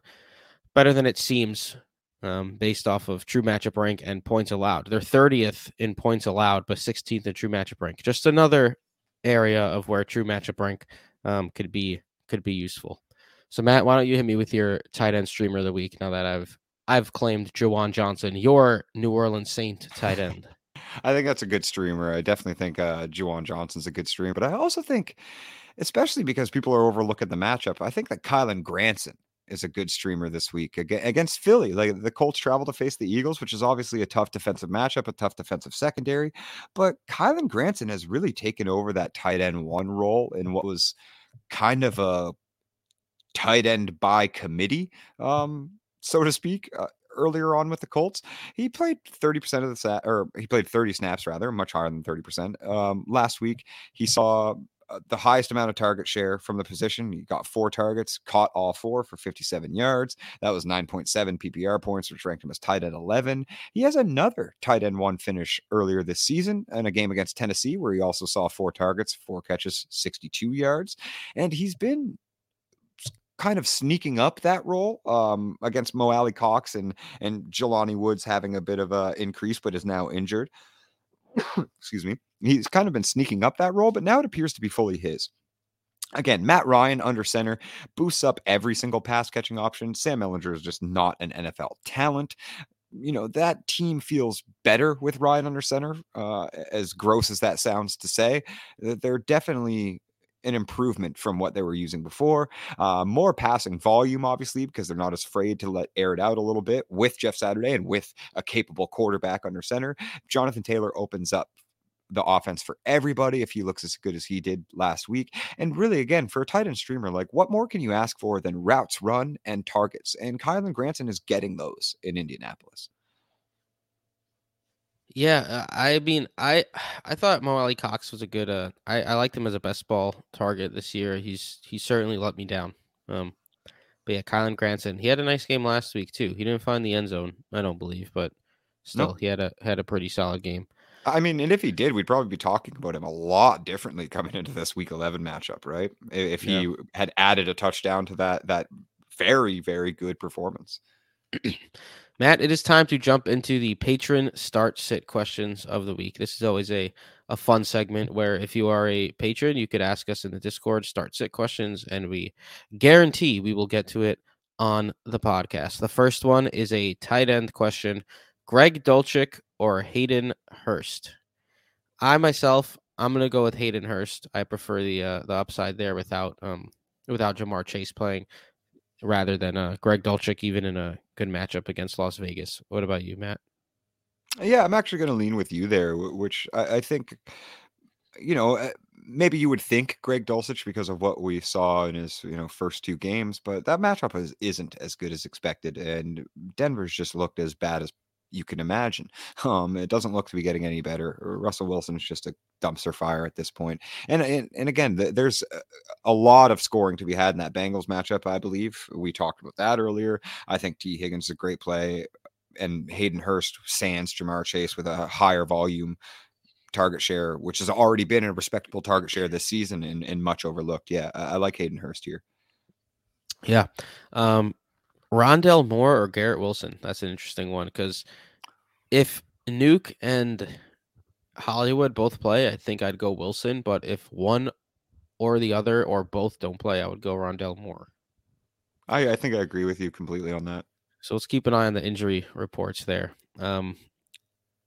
better than it seems um, based off of true matchup rank and points allowed. They're 30th in points allowed, but 16th in true matchup rank. Just another area of where true matchup rank um, could be could be useful. So Matt, why don't you hit me with your tight end streamer of the week now that I've I've claimed Juwan Johnson, your New Orleans Saint tight end. I think that's a good streamer. I definitely think uh Juwan Johnson's a good streamer, but I also think, especially because people are overlooking the matchup, I think that Kylen Granson is a good streamer this week against Philly. Like the Colts travel to face the Eagles, which is obviously a tough defensive matchup, a tough defensive secondary. But Kylen Granson has really taken over that tight end one role in what was kind of a tight end by committee, um, so to speak. Uh, earlier on with the Colts, he played 30% of the set, or he played 30 snaps rather, much higher than 30%. Um, last week, he saw uh, the highest amount of target share from the position. He got four targets, caught all four for 57 yards. That was 9.7 PPR points, which ranked him as tight end 11. He has another tight end one finish earlier this season in a game against Tennessee, where he also saw four targets, four catches, 62 yards. And he's been kind of sneaking up that role um, against Mo Alie-Cox and and Jelani Woods having a bit of a increase, but is now injured. Excuse me. He's kind of been sneaking up that role, but now it appears to be fully his. Again, Matt Ryan under center boosts up every single pass catching option. Sam Ehlinger is just not an NFL talent. You know, that team feels better with Ryan under center, uh, as gross as that sounds to say. They're definitely an improvement from what they were using before. Uh, more passing volume, obviously, because they're not as afraid to let air it out a little bit with Jeff Saturday and with a capable quarterback under center. Jonathan Taylor opens up the offense for everybody if he looks as good as he did last week. And really, again, for a tight end streamer, like what more can you ask for than routes run and targets? And Kylen Granson is getting those in Indianapolis. Yeah, uh, I mean, I I thought Mo Alie-Cox was a good. Uh, I I liked him as a best ball target this year. He's he certainly let me down. Um, but yeah, Kylen Granson, he had a nice game last week too. He didn't find the end zone, I don't believe, but still, Nope. he had a had a pretty solid game. I mean, and if he did, we'd probably be talking about him a lot differently coming into this Week 11 matchup, right? If Yeah. he had added a touchdown to that that very very good performance. Matt, it is time to jump into the patron start sit questions of the week. This is always a, a fun segment where if you are a patron, you could ask us in the Discord start sit questions, and we guarantee we will get to it on the podcast. The first one is a tight end question Greg Dulcich or Hayden Hurst? I myself, I'm gonna go with Hayden Hurst. I prefer the uh, the upside there without um without Ja'Marr Chase playing rather than uh, Greg Dulcich, even in a good matchup against Las Vegas. What about you, Matt? Yeah, I'm actually going to lean with you there, which I, I think, you know, uh, maybe you would think Greg Dulcich because of what we saw in his, you know, first two games, but that matchup is, isn't as good as expected, and Denver's just looked as bad as you can imagine. Um, it doesn't look to be getting any better. Russell Wilson's just a dumpster fire at this point. and and, and again, th- there's a, a lot of scoring to be had in that Bengals matchup. I believe we talked about that earlier. I think Tee Higgins is a great play and Hayden Hurst sands Ja'Marr Chase with a higher volume target share, which has already been a respectable target share this season and, and much overlooked. Yeah, I, I like Hayden Hurst here. Yeah. Um, Rondale Moore or Garrett Wilson? That's an interesting one because if Nuke and Hollywood both play, I think I'd go Wilson. But if one or the other or both don't play, I would go Rondale Moore. I, I think I agree with you completely on that. So let's keep an eye on the injury reports there. Um,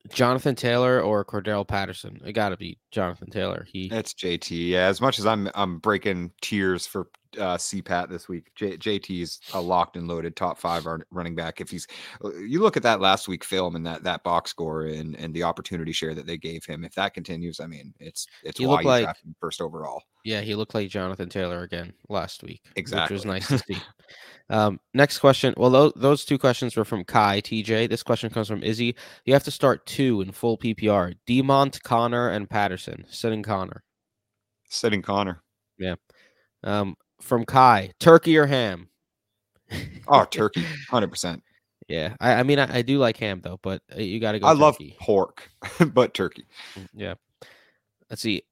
Jonathan Taylor or Cordarrelle Patterson? It got to be Jonathan Taylor. He that's JT. Yeah, as much as I'm I'm breaking tears for uh, CPAT this week, J, JT's a locked and loaded top five run- running back. If he's, uh, you look at that last week film and that that box score and and the opportunity share that they gave him. If that continues, I mean, it's it's He why you like- first overall. Yeah, he looked like Jonathan Taylor again last week, Exactly. which was nice to see. Um, next question. Well, those, those two questions were from Kai TJ. This question comes from Izzy. You have to start two in full PPR: Demont, Conner, and Patterson. Sitting Conner. Sitting Conner. Yeah. Um, from Kai, turkey or ham? Oh, turkey, hundred percent. Yeah, I, I mean, I, I do like ham though, but uh, you got to go. I love pork, but turkey. Yeah. Let's see.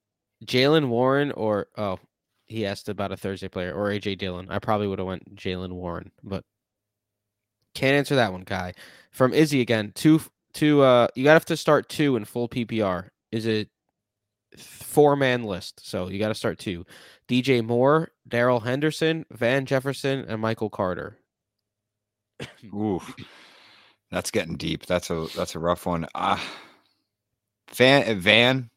Jaylen Warren or oh, he asked about a Thursday player or AJ Dillon. I probably would have went Jaylen Warren, but can't answer that one, Kai. From Izzy again, two two uh you gotta have to start two in full PPR. Is it four man list? So you gotta start two. DJ Moore, Darrell Henderson, Van Jefferson, and Michael Carter. Oof, that's getting deep. That's a that's a rough one. Ah, Van Van.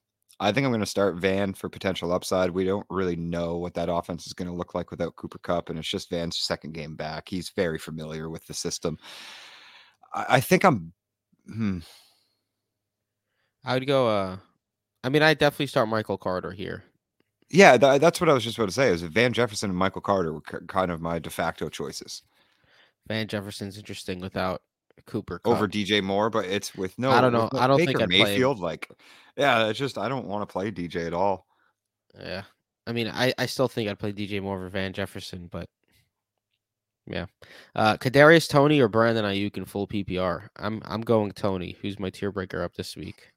I think I'm going to start Van for potential upside. We don't really know what that offense is going to look like without Cooper Kupp, and it's just Van's second game back. He's very familiar with the system. I, I think I'm. Hmm, I would go uh I mean I definitely start Michael Carter here. yeah, tha- that's what I was just about to say. Is Van Jefferson and Michael Carter were k- kind of my de facto choices Van Jefferson's interesting without Cooper Kupp. over DJ Moore, but it's with no. I don't know. no I don't think I'd play. Mayfield. Like, yeah, it's just I don't want to play DJ at all. Yeah. I mean, I, I still think I'd play DJ Moore over Van Jefferson, but yeah. Uh Kadarius Toney or Brandon Aiyuk in full PPR. I'm I'm going Toney, who's my tier breaker up this week.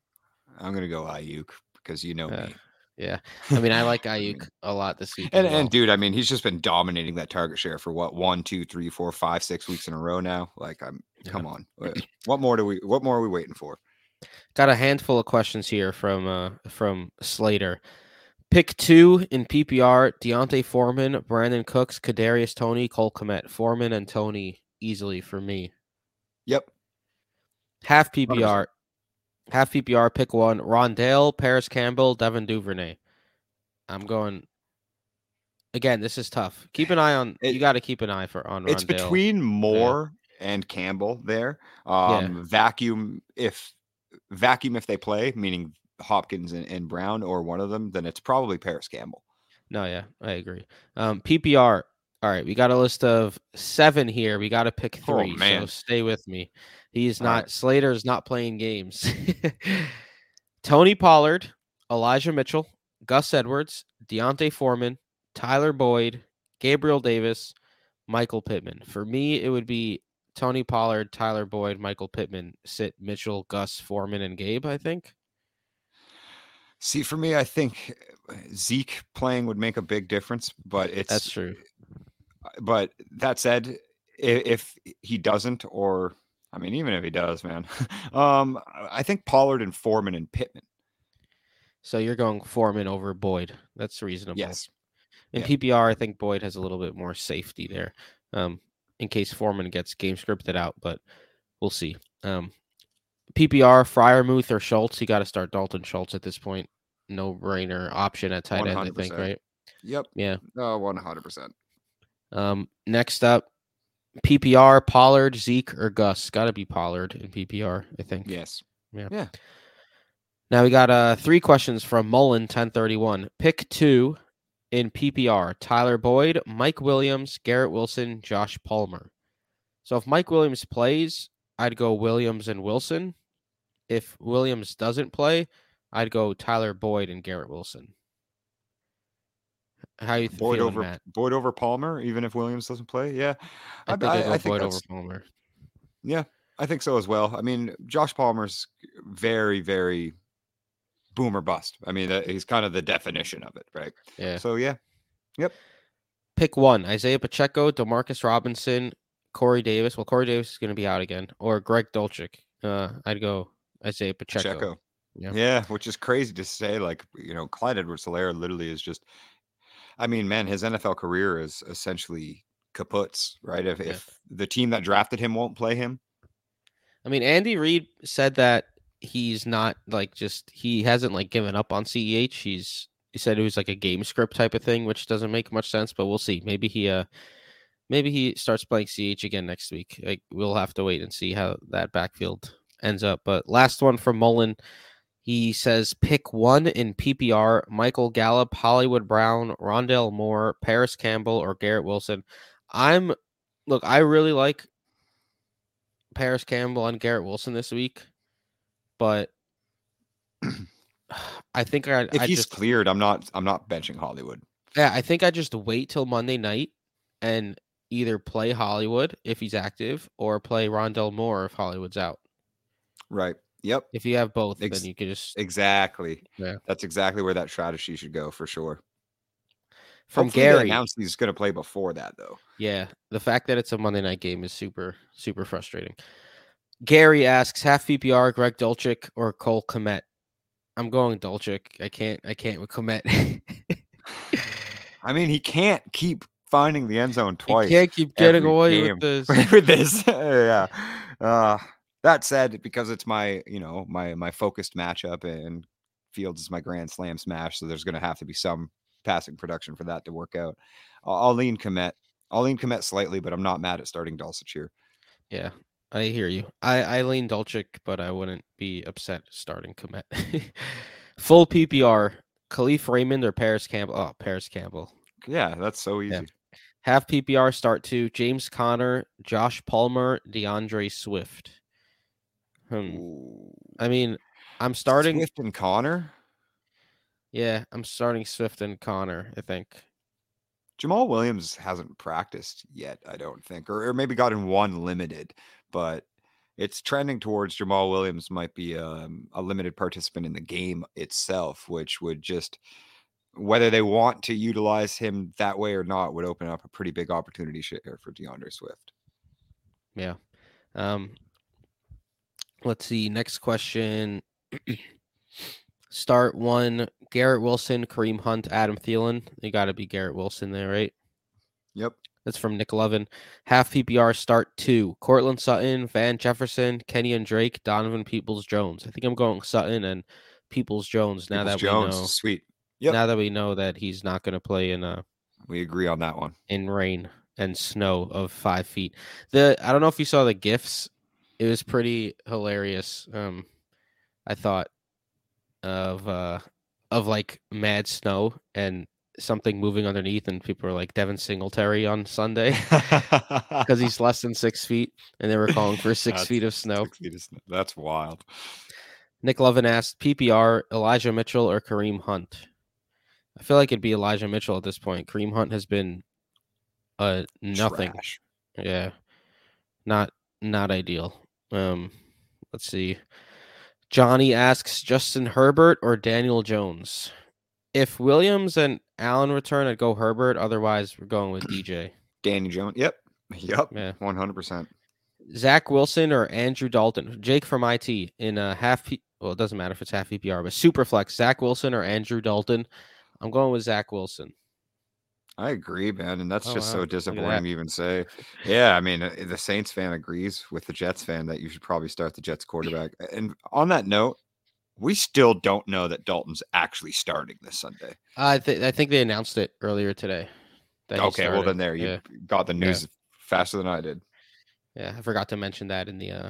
I'm gonna go Aiyuk because you know Uh, me. Yeah. I mean, I like Aiyuk a lot this week. And well. and dude, I mean, he's just been dominating that target share for what one, two, three, four, five, six weeks in a row now. Like, I'm Yeah. come on. What more do we? What more are we waiting for? Got a handful of questions here from uh from Slater. Pick two in PPR: D'Onta Foreman, Brandin Cooks, Kadarius Toney, Cole Kmet. Foreman and Toney easily for me. Yep. Half PPR. Half PPR. Pick one: Rondale, Parris Campbell, Devin Duvernay. I'm going. Again, this is tough. Keep an eye on. It- you got to keep an eye for on. It's Rondale. between Moore and Campbell there. Um, Vacuum if vacuum if they play, meaning Hopkins and, and Brown or one of them, then it's probably Parris Campbell. No, yeah, I agree. Um, PPR. All right, we got a list of seven here. We got to pick oh, three. so man. stay with me. He's All not right. Slater is not playing games. Tony Pollard, Elijah Mitchell, Gus Edwards, D'Onta Foreman, Tyler Boyd, Gabriel Davis, Michael Pittman. For me, it would be Tony Pollard, Tyler Boyd, Michael Pittman, sit Mitchell, Gus, Foreman, and Gabe. I think. See, for me, I think uh, Zeke playing would make a big difference, but it's That's true. but that said, if he doesn't, or I mean, even if he does, man, um, I think Pollard and Foreman and Pittman. So you're going Foreman over Boyd. That's reasonable. Yes, In Yeah. PPR, I think Boyd has a little bit more safety there, um, in case Foreman gets game scripted out, but we'll see. Um, PPR, Freiermuth or Schultz. You got to start Dalton Schultz at this point. No brainer option at tight end, I think, right? Yep. Yeah. No, one hundred percent. Um, next up, PPR, Pollard, Zeke, or Gus. Got to be Pollard in PPR, I think. Yes. Yeah. Yeah. Now we got uh three questions from Mullen 1031. Pick two in PPR. Tyler Boyd, Mike Williams, Garrett Wilson, Josh Palmer. So if Mike Williams plays, I'd go Williams and Wilson. If Williams doesn't play, I'd go Tyler Boyd and Garrett Wilson. How you Boyd feeling, over Matt? Boyd over Palmer, even if Williams doesn't play. Yeah, I I, think I, go I think Boyd over Palmer. yeah, I think so as well. I mean, Josh Palmer's very, very boomer bust. I mean, he's kind of the definition of it, right? Yeah. So yeah, yep. Pick one: Isaiah Pacheco, Demarcus Robinson, Corey Davis. Well, Corey Davis is going to be out again, or Greg Dulcich. Uh, I'd go Isaiah Pacheco. Pacheco. Yeah. Yeah. which is crazy to say. Like, you know, Clyde Edwards Helaire literally is just, I mean, man, his NFL career is essentially kaputs, right? If, Yeah. if the team that drafted him won't play him, I mean, Andy Reid said that he's not like just he hasn't like given up on CEH. He's he said it was like a game script type of thing, which doesn't make much sense, but we'll see. Maybe he uh maybe he starts playing CH again next week. Like we'll have to wait and see how that backfield ends up. But last one from Mullen. He says pick one in PPR, Michael Gallup, Hollywood Brown, Rondale Moore, Parris Campbell, or Garrett Wilson. I'm look, I really like Parris Campbell and Garrett Wilson this week, but I think I if I he's just cleared, I'm not, I'm not benching Hollywood. yeah, I think I just wait till Monday night and either play Hollywood if he's active or play Rondale Moore if Hollywood's out. Right. Yep. If you have both, Ex- then you could just Exactly. Yeah. That's exactly where that strategy should go for sure. from Hopefully Gary. announced he's going to play before that, though. Yeah, the fact that it's a Monday night game is super super frustrating. Gary asks half PPR, Greg Dulcich or Cole Kmet. I'm going Dulcich. I can't. I can't with Kmet. I mean, he can't keep finding the end zone twice. He can't keep getting away game. with this. with this. yeah. Uh, that said, because it's my, you know, my my focused matchup and Fields is my grand slam smash, so there's going to have to be some passing production for that to work out. I'll, I'll lean Kmet. I'll lean Kmet slightly, but I'm not mad at starting Dulcich here. Yeah, I hear you. I I lean Dulcich, but I wouldn't be upset starting Kmet. Full PPR: Kalif Raymond or Parris Campbell. Oh, Parris Campbell. Yeah, that's so easy. Yeah. Half PPR start to James Conner, Josh Palmer, D'Andre Swift. Hmm. I mean, I'm starting. Swift and Conner. Yeah, I'm starting Swift and Conner. I think. Jamaal Williams hasn't practiced yet, I don't think, or, or maybe gotten one limited, but it's trending towards Jamaal Williams might be um, a limited participant in the game itself, which would just whether they want to utilize him that way or not would open up a pretty big opportunity share for D'Andre Swift. Yeah. Um. Let's see. Next question. Start one. Garrett Wilson, Kareem Hunt, Adam Thielen. You got to be Garrett Wilson there, right? Yep. That's from Nick Levin. Half PPR start two. Courtland Sutton, Van Jefferson, Kenyan Drake, Donovan Peoples Jones. I think I'm going Sutton and Peoples Jones now Peoples that Jones, we know sweet. Yep. now that we know that he's not going to play in a. We agree on that one. in rain and snow of five feet. The I don't know if you saw the gifs. It was pretty hilarious. Um, I thought of uh of like mad snow and something moving underneath, and people were like Devin Singletary on Sunday because he's less than six feet, and they were calling for six feet of snow. Six feet of snow. That's wild. Nick Lovin asked PPR Elijah Mitchell or Kareem Hunt. I feel like it'd be Elijah Mitchell at this point. Kareem Hunt has been uh nothing. Trash. Yeah. Not not ideal. Um let's see. Johnny asks Justin Herbert or Daniel Jones. If Williams and Allen return, I'd go Herbert. Otherwise, we're going with DJ. Danny Jones. Yep. Yep. Yeah. One hundred percent. Zach Wilson or Andrew Dalton. Jake from IT in a half. P- well, it doesn't matter if it's half PPR, but super flex. Zach Wilson or Andrew Dalton. I'm going with Zach Wilson. I agree, man, and that's Oh, just wow. so disappointing to even say. Yeah, I mean, uh, the Saints fan agrees with the Jets fan that you should probably start the Jets quarterback. And on that note, we still don't know that Dalton's actually starting this Sunday. I think I think they announced it earlier today. Okay, well then there you Yeah, got the news faster than I did. yeah. I forgot to mention that in the uh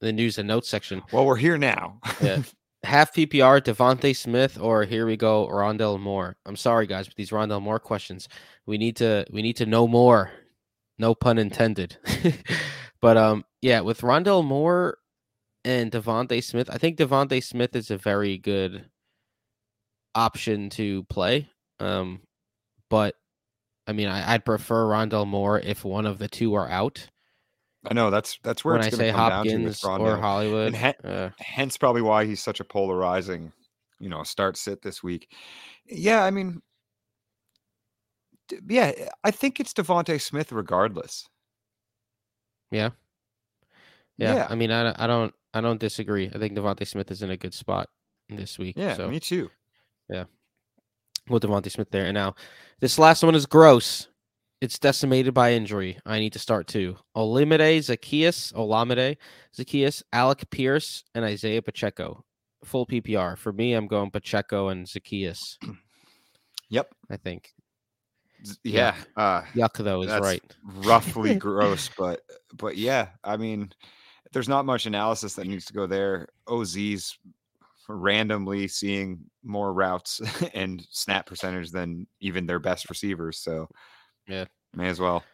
the news and notes section. Well, we're here now. Yeah. Half PPR, DeVonta Smith, or here we go, Rondale Moore. I'm sorry, guys, but these Rondale Moore questions, we need to we need to know more. No pun intended. but um, yeah, with Rondale Moore and DeVonta Smith, I think DeVonta Smith is a very good option to play. Um, but I mean, I, I'd prefer Rondale Moore if one of the two are out. I know that's that's where when it's gonna say come down to with Hopkins or. Hollywood, he- uh, hence probably why he's such a polarizing, you know, start sit this week. Yeah, I mean, d- yeah, I think it's DeVonta Smith regardless. Yeah. Yeah, Yeah. I mean, I, don't- I don't, I don't disagree. I think DeVonta Smith is in a good spot this week. Yeah, so me too. Yeah, with DeVonta Smith there. And now, this last one is gross. It's decimated by injury. I need to start too. Olamide Zaccheaus, Olamide Zaccheaus, Alec Pierce, and Isaiah Pacheco. Full PPR for me. I'm going Pacheco and Zaccheaus. Yep. I think. Z- Yeah. Uh, Yuck, though, is That's right. roughly gross, but but yeah, I mean, there's not much analysis that needs to go there. OZ's randomly seeing more routes and snap percentage than even their best receivers, so Yeah. may as well.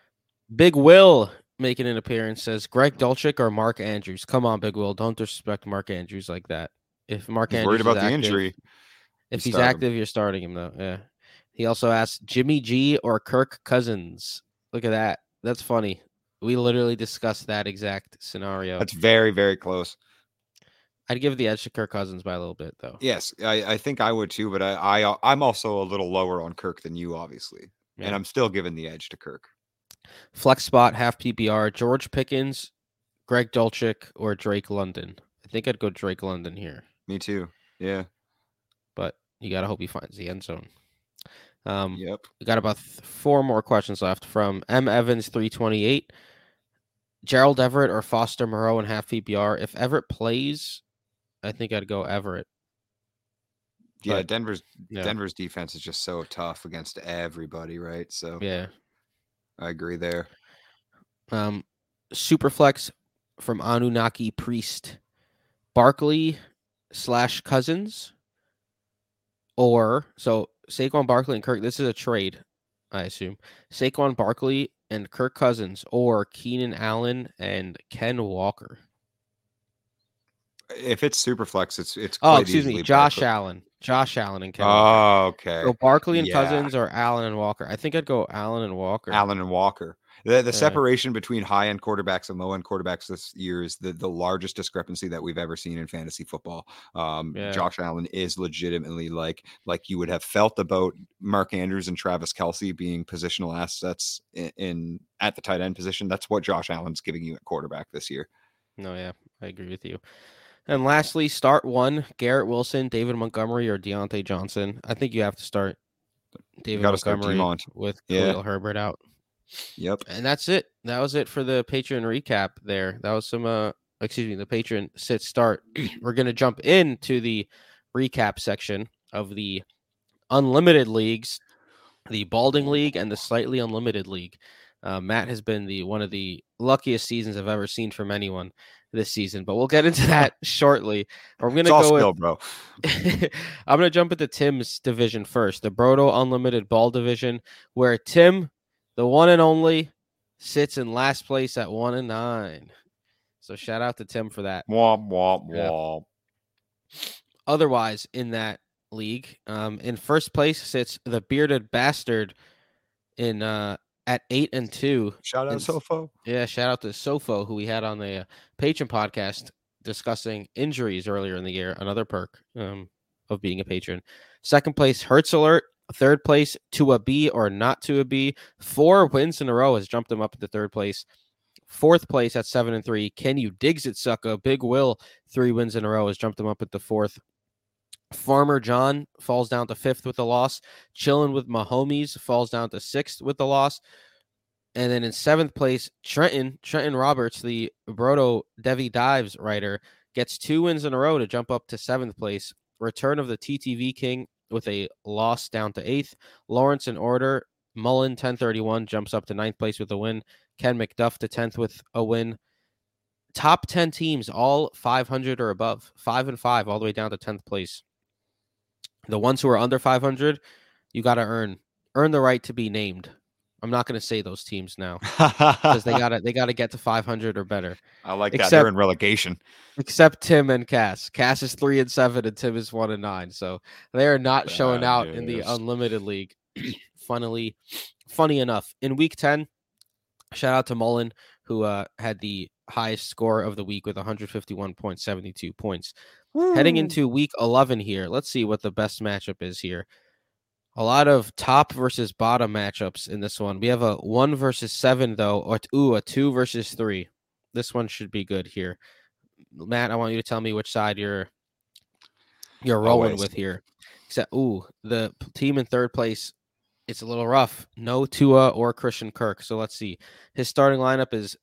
Big Will making an appearance says Greg Dulcich or Mark Andrews. Come on, Big Will. Don't disrespect Mark Andrews like that. If Mark He's Andrews worried is about the active- injury. If he's start him. active, you're starting him though. Yeah. He also asked Jimmy G or Kirk Cousins. Look at that. That's funny. We literally discussed that exact scenario. That's very very close. I'd give the edge to Kirk Cousins by a little bit though. Yes, I, I think I would too, but I, I I'm also a little lower on Kirk than you, obviously, Yeah. and I'm still giving the edge to Kirk. Flex spot half PPR. George Pickens, Greg Dulcich, or Drake London. I think I'd go Drake London here. Me too. Yeah. but you gotta hope he finds the end zone. Um, Yep. we got about th- four more questions left from M Evans three twenty eight. Gerald Everett or Foster Moreau in half PPR. If Everett plays, I think I'd go Everett. Yeah. But- Denver's Yeah, Denver's defense is just so tough against everybody, right? So yeah. I agree there. Um, Superflex from Anunnaki Priest, Barkley slash Cousins, or so Saquon Barkley and Kirk. This is a trade, I assume. Saquon Barkley and Kirk Cousins, or Keenan Allen and Ken Walker. If it's super flex, it's it's Oh, excuse me, Josh Barkley. Allen, Josh Allen and. Walker. Oh, okay. So Barkley and yeah. Cousins, or Allen and Walker. I think I'd go Allen and Walker. Allen and Walker. The the Yeah. separation between high end quarterbacks and low end quarterbacks this year is the, the largest discrepancy that we've ever seen in fantasy football. Um, Yeah. Josh Allen is legitimately like like you would have felt about Mark Andrews and Travis Kelce being positional assets in, in at the tight end position. That's what Josh Allen's giving you at quarterback this year. No, yeah, I agree with you. And lastly, start one: Garrett Wilson, David Montgomery, or Diontae Johnson. I think you have to start David gotta start Montgomery with Yeah. Khalil Herbert out. Yep. And that's it. That was it for the Patreon recap. There, that was some. Uh, excuse me, the Patreon sit start. We're gonna jump into the recap section of the unlimited leagues, the Balding League and the Slightly Unlimited League. Uh, Matt has been the one of the luckiest seasons I've ever seen from anyone this season. But we'll get into that shortly. I'm gonna It's go with bro. I'm gonna jump into Tim's division first, the Brodo Unlimited Ball division, where Tim, the one and only, sits in last place at one and nine. So shout out to Tim for that. Womp womp Yeah. womp. Otherwise, in that league, um, in first place sits the bearded bastard in uh at eight and two. Shout out And Sofo. Yeah, shout out to Sofo who we had on the uh, patron podcast discussing injuries earlier in the year. Another perk um, of being a patron. Second place, Hertz Alert. Third place, to a B or not to a B. Four wins in a row has jumped him up to third place. Fourth place at seven and three. Can you digs it, sucker? Big Will, three wins in a row has jumped him up at the fourth. Farmer John falls down to fifth with a loss. Chilling with my homies falls down to sixth with the loss. And then in seventh place, Trenton, Trenton Roberts, the Brodo Devi Dives writer, gets two wins in a row to jump up to seventh place. Return of the TTV King with a loss down to eighth. Lawrence in order. Mullen 1031 jumps up to ninth place with a win. Ken McDuff to 10th with a win. Top 10 teams, all 500 or above, five and five, all the way down to 10th place. The ones who are under 500, you got to earn earn the right to be named. I'm not going to say those teams now because they got to they got to get to 500 or better. I like that. They're in relegation. Except Tim and Cass. Cass is three and seven, and Tim is one and nine. So they are not showing Bad out in the unlimited league. Funnily, funny enough, in week 10, shout out to Mullen, who uh, had the highest score of the week with 151.72 points. Heading hmm. into week 11 here, let's see what the best matchup is here. A lot of top versus bottom matchups in this one. We have a one versus seven, though, or ooh, a two versus three. This one should be good here. Matt, I want you to tell me which side you're you're rolling Always. with here. Except, ooh, the team in third place, it's a little rough. No Tua or Christian Kirk. So let's see. His starting lineup is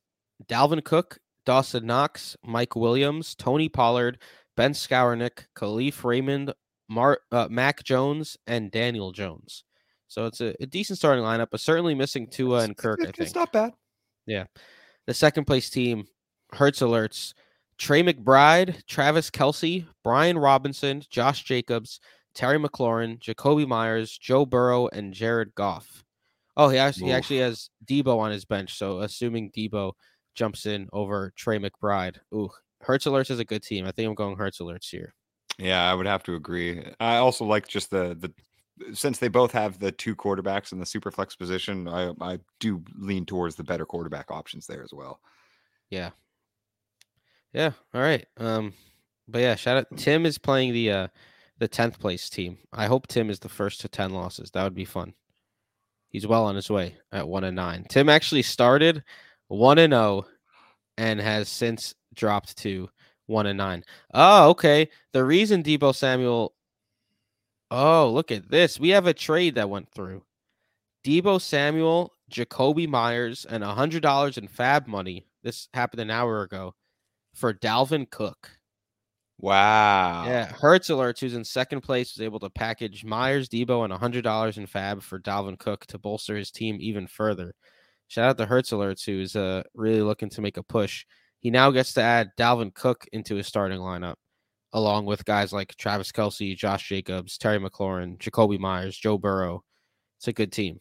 Dalvin Cook, Dawson Knox, Mike Williams, Tony Pollard, Ben Skowronek, Kalif Raymond, Mar- uh, Mac Jones, and Daniel Jones. So it's a, a decent starting lineup, but certainly missing Tua and Kirk. I It's not bad. Yeah. The second place team, Hertz Alerts, Trey McBride, Travis Kelce, Brian Robinson, Josh Jacobs, Terry McLaurin, Jakobi Meyers, Joe Burrow, and Jared Goff. Oh, he actually, he actually has Deebo on his bench. So assuming Deebo jumps in over Trey McBride. Ooh, Hertz Alerts is a good team. I think I'm going Hertz Alerts here. Yeah, I would have to agree. I also like just the the since they both have the two quarterbacks in the super flex position, I I do lean towards the better quarterback options there as well. Yeah. Yeah. All right. Um, but yeah, shout out Tim is playing the uh the tenth place team. I hope Tim is the first to ten losses. That would be fun. He's well on his way at one and nine. Tim actually started one and zero, and has since dropped to one and nine. Oh, okay. The reason Deebo Samuel. Oh, look at this. We have a trade that went through. Deebo Samuel, Jakobi Meyers, and a hundred dollars in Fab money. This happened an hour ago for Dalvin Cook. Wow. Yeah, Hertz Alerts, who's in second place, was able to package Meyers, Deebo, and a hundred dollars in Fab for Dalvin Cook to bolster his team even further. Shout out to Hertz Alerts, who's uh, really looking to make a push. He now gets to add Dalvin Cook into his starting lineup, along with guys like Travis Kelce, Josh Jacobs, Terry McLaurin, Jakobi Meyers, Joe Burrow. It's a good team,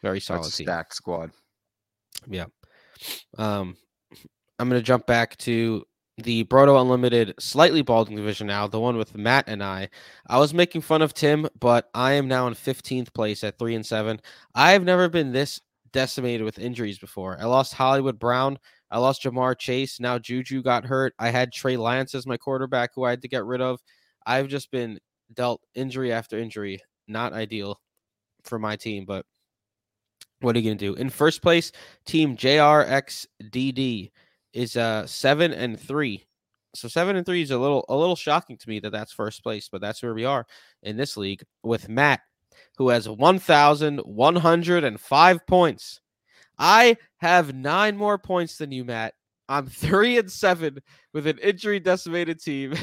very solid That's a team. stacked squad. Yeah. Um, I'm going to jump back to the Broto Unlimited slightly balding division now, the one with Matt and I. I was making fun of Tim, but I am now in 15th place at 3 and 7. I've never been this decimated with injuries before. I lost Hollywood Brown, I lost Ja'Marr Chase, now Juju got hurt. I had Trey Lance as my quarterback who I had to get rid of. I've just been dealt injury after injury. Not ideal for my team, but what are you going to do? In first place, team JRXDD is uh 7 and 3. So 7 and 3 is a little a little shocking to me that that's first place, but that's where we are in this league with Matt who has 1105 points. I have 9 more points than you, Matt. I'm 3 and 7 with an injury decimated team.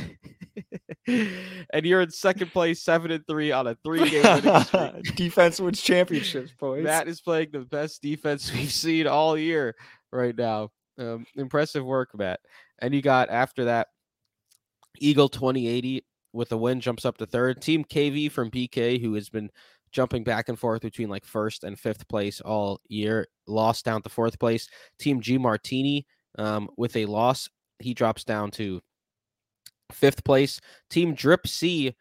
and you're in second place 7 and 3 on a 3 game. Defense wins championships, boys. Matt is playing the best defense we've seen all year right now. Um, impressive work, Matt. And you got after that, Eagle 2080 with a win jumps up to third. Team KV from BK, who has been jumping back and forth between like first and fifth place all year, lost down to fourth place. Team G Martini um, with a loss, he drops down to fifth place. Team Drip C,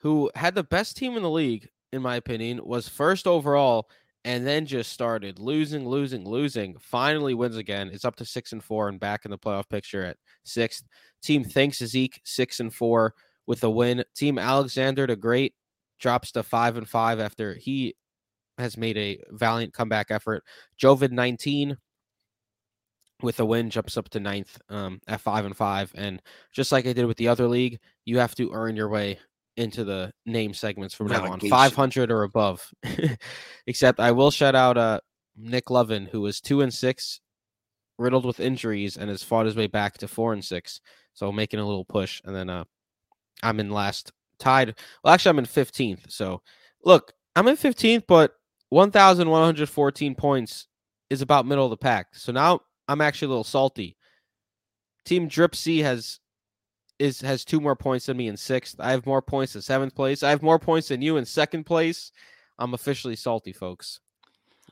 who had the best team in the league, in my opinion, was first overall and then just started losing, losing, losing. Finally wins again. It's up to six and four and back in the playoff picture at sixth. Team thanks Zeke six and four with a win. Team Alexander the Great drops to five and five after he has made a valiant comeback effort. Jovid 19 with a win jumps up to ninth um, at five and five. And just like I did with the other league, you have to earn your way into the name segments from now on 500 or above. Except I will shout out uh, Nick Lovin, who was two and six, riddled with injuries, and has fought his way back to four and six. So making a little push. And then uh, I'm in last tied. Well, actually, I'm in 15th. So look, I'm in 15th, but 1,114 points is about middle of the pack. So now I'm actually a little salty. Team Drip C has is has two more points than me in sixth. I have more points in seventh place. I have more points than you in second place. I'm officially salty, folks.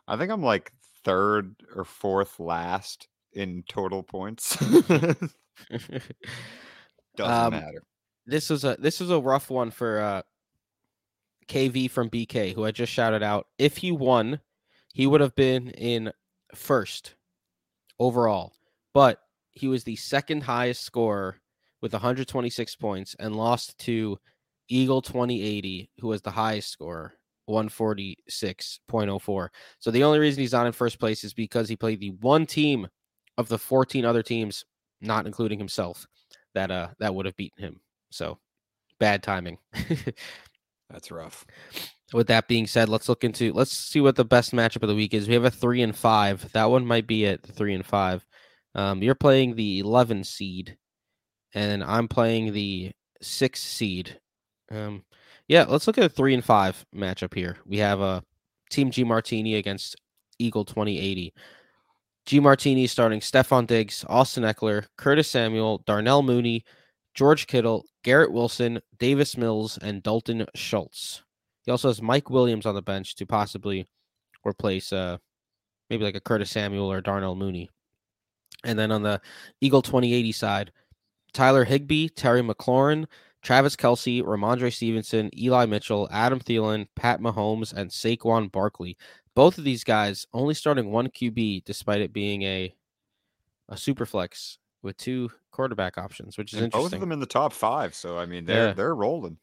I think I'm like third or fourth last in total points. Doesn't um, matter. This was a this was a rough one for uh KV from BK, who I just shouted out. If he won, he would have been in first overall, but he was the second highest scorer with 126 points and lost to Eagle 2080, who was the highest scorer, 146.04. So the only reason he's not in first place is because he played the one team of the 14 other teams, not including himself, that uh that would have beaten him. So bad timing. That's rough. With that being said, let's look into let's see what the best matchup of the week is. We have a three and five. That one might be at three and five. Um, you're playing the 11 seed and I'm playing the six seed. Um, yeah, let's look at a three and five matchup here. We have a uh, Team G Martini against Eagle 2080. G Martini starting Stefon Diggs, Austin Ekeler, Curtis Samuel, Darnell Mooney, George Kittle, Garrett Wilson, Davis Mills, and Dalton Schultz. He also has Mike Williams on the bench to possibly replace uh maybe like a Curtis Samuel or Darnell Mooney. And then on the Eagle 2080 side, Tyler Higbee, Terry McLaurin, Travis Kelce, Rhamondre Stevenson, Eli Mitchell, Adam Thielen, Pat Mahomes, and Saquon Barkley. Both of these guys only starting one QB despite it being a a super flex with two quarterback options, which is and interesting. Both of them in the top five. So I mean they're yeah. they're rolling.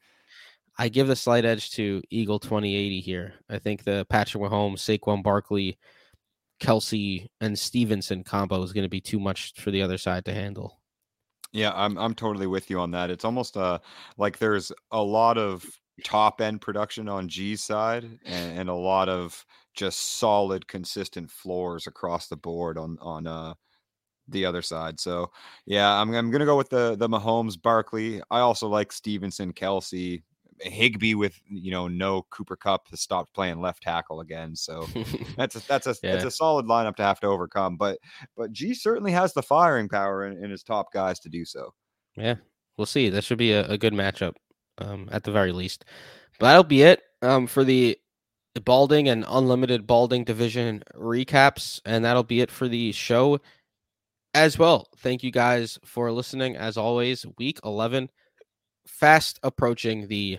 I give the slight edge to Eagle 2080 here. I think the Patrick Mahomes, Saquon Barkley, Kelce, and Stevenson combo is going to be too much for the other side to handle. Yeah, I'm I'm totally with you on that. It's almost uh like there's a lot of top end production on G's side and, and a lot of just solid, consistent floors across the board on on uh the other side. So yeah, I'm I'm gonna go with the the Mahomes Barkley. I also like Stevenson, Kelce, Higbee with you know no Cooper Kupp has stopped playing left tackle again. So that's a, that's a yeah. that's a solid lineup to have to overcome. But but G certainly has the firing power in, in his top guys to do so. Yeah, we'll see. That should be a, a good matchup um, at the very least. But that'll be it um, for the balding and unlimited balding division recaps, and that'll be it for the show as well. Thank you guys for listening. As always, week eleven fast approaching the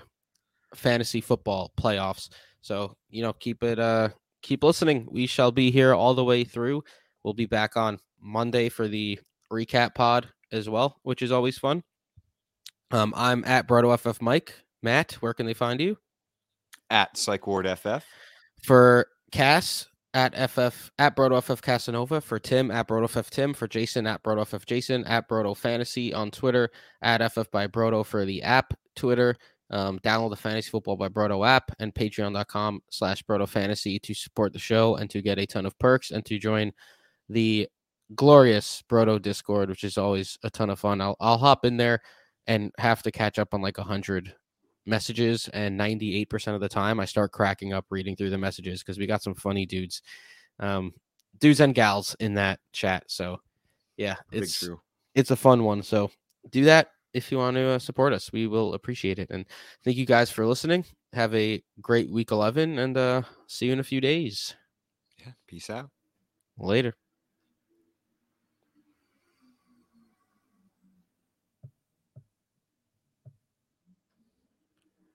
fantasy football playoffs. So, you know, keep it uh keep listening. We shall be here all the way through. We'll be back on Monday for the recap pod as well, which is always fun. Um, I'm at BrotoFF Mike. Matt, where can they find you? At Psych Ward FF. For Cass, at FF at BrotoFF Casanova, for Tim at BrotoFF Tim, for Jason at BrotoFF Jason, at Broto Fantasy on Twitter, at FF by Broto for the app, Twitter, um, download the Fantasy Football by Broto app and patreon.com slash Broto Fantasy to support the show and to get a ton of perks and to join the glorious Broto Discord, which is always a ton of fun. I'll, I'll hop in there and have to catch up on like a hundred messages and 98% of the time I start cracking up reading through the messages because we got some funny dudes. Um, dudes and gals in that chat. So Yeah, it's true. it's a fun one. So do that if you want to uh, support us. We will appreciate it. And thank you guys for listening. Have a great week 11 and uh see you in a few days. Yeah. Peace out. Later.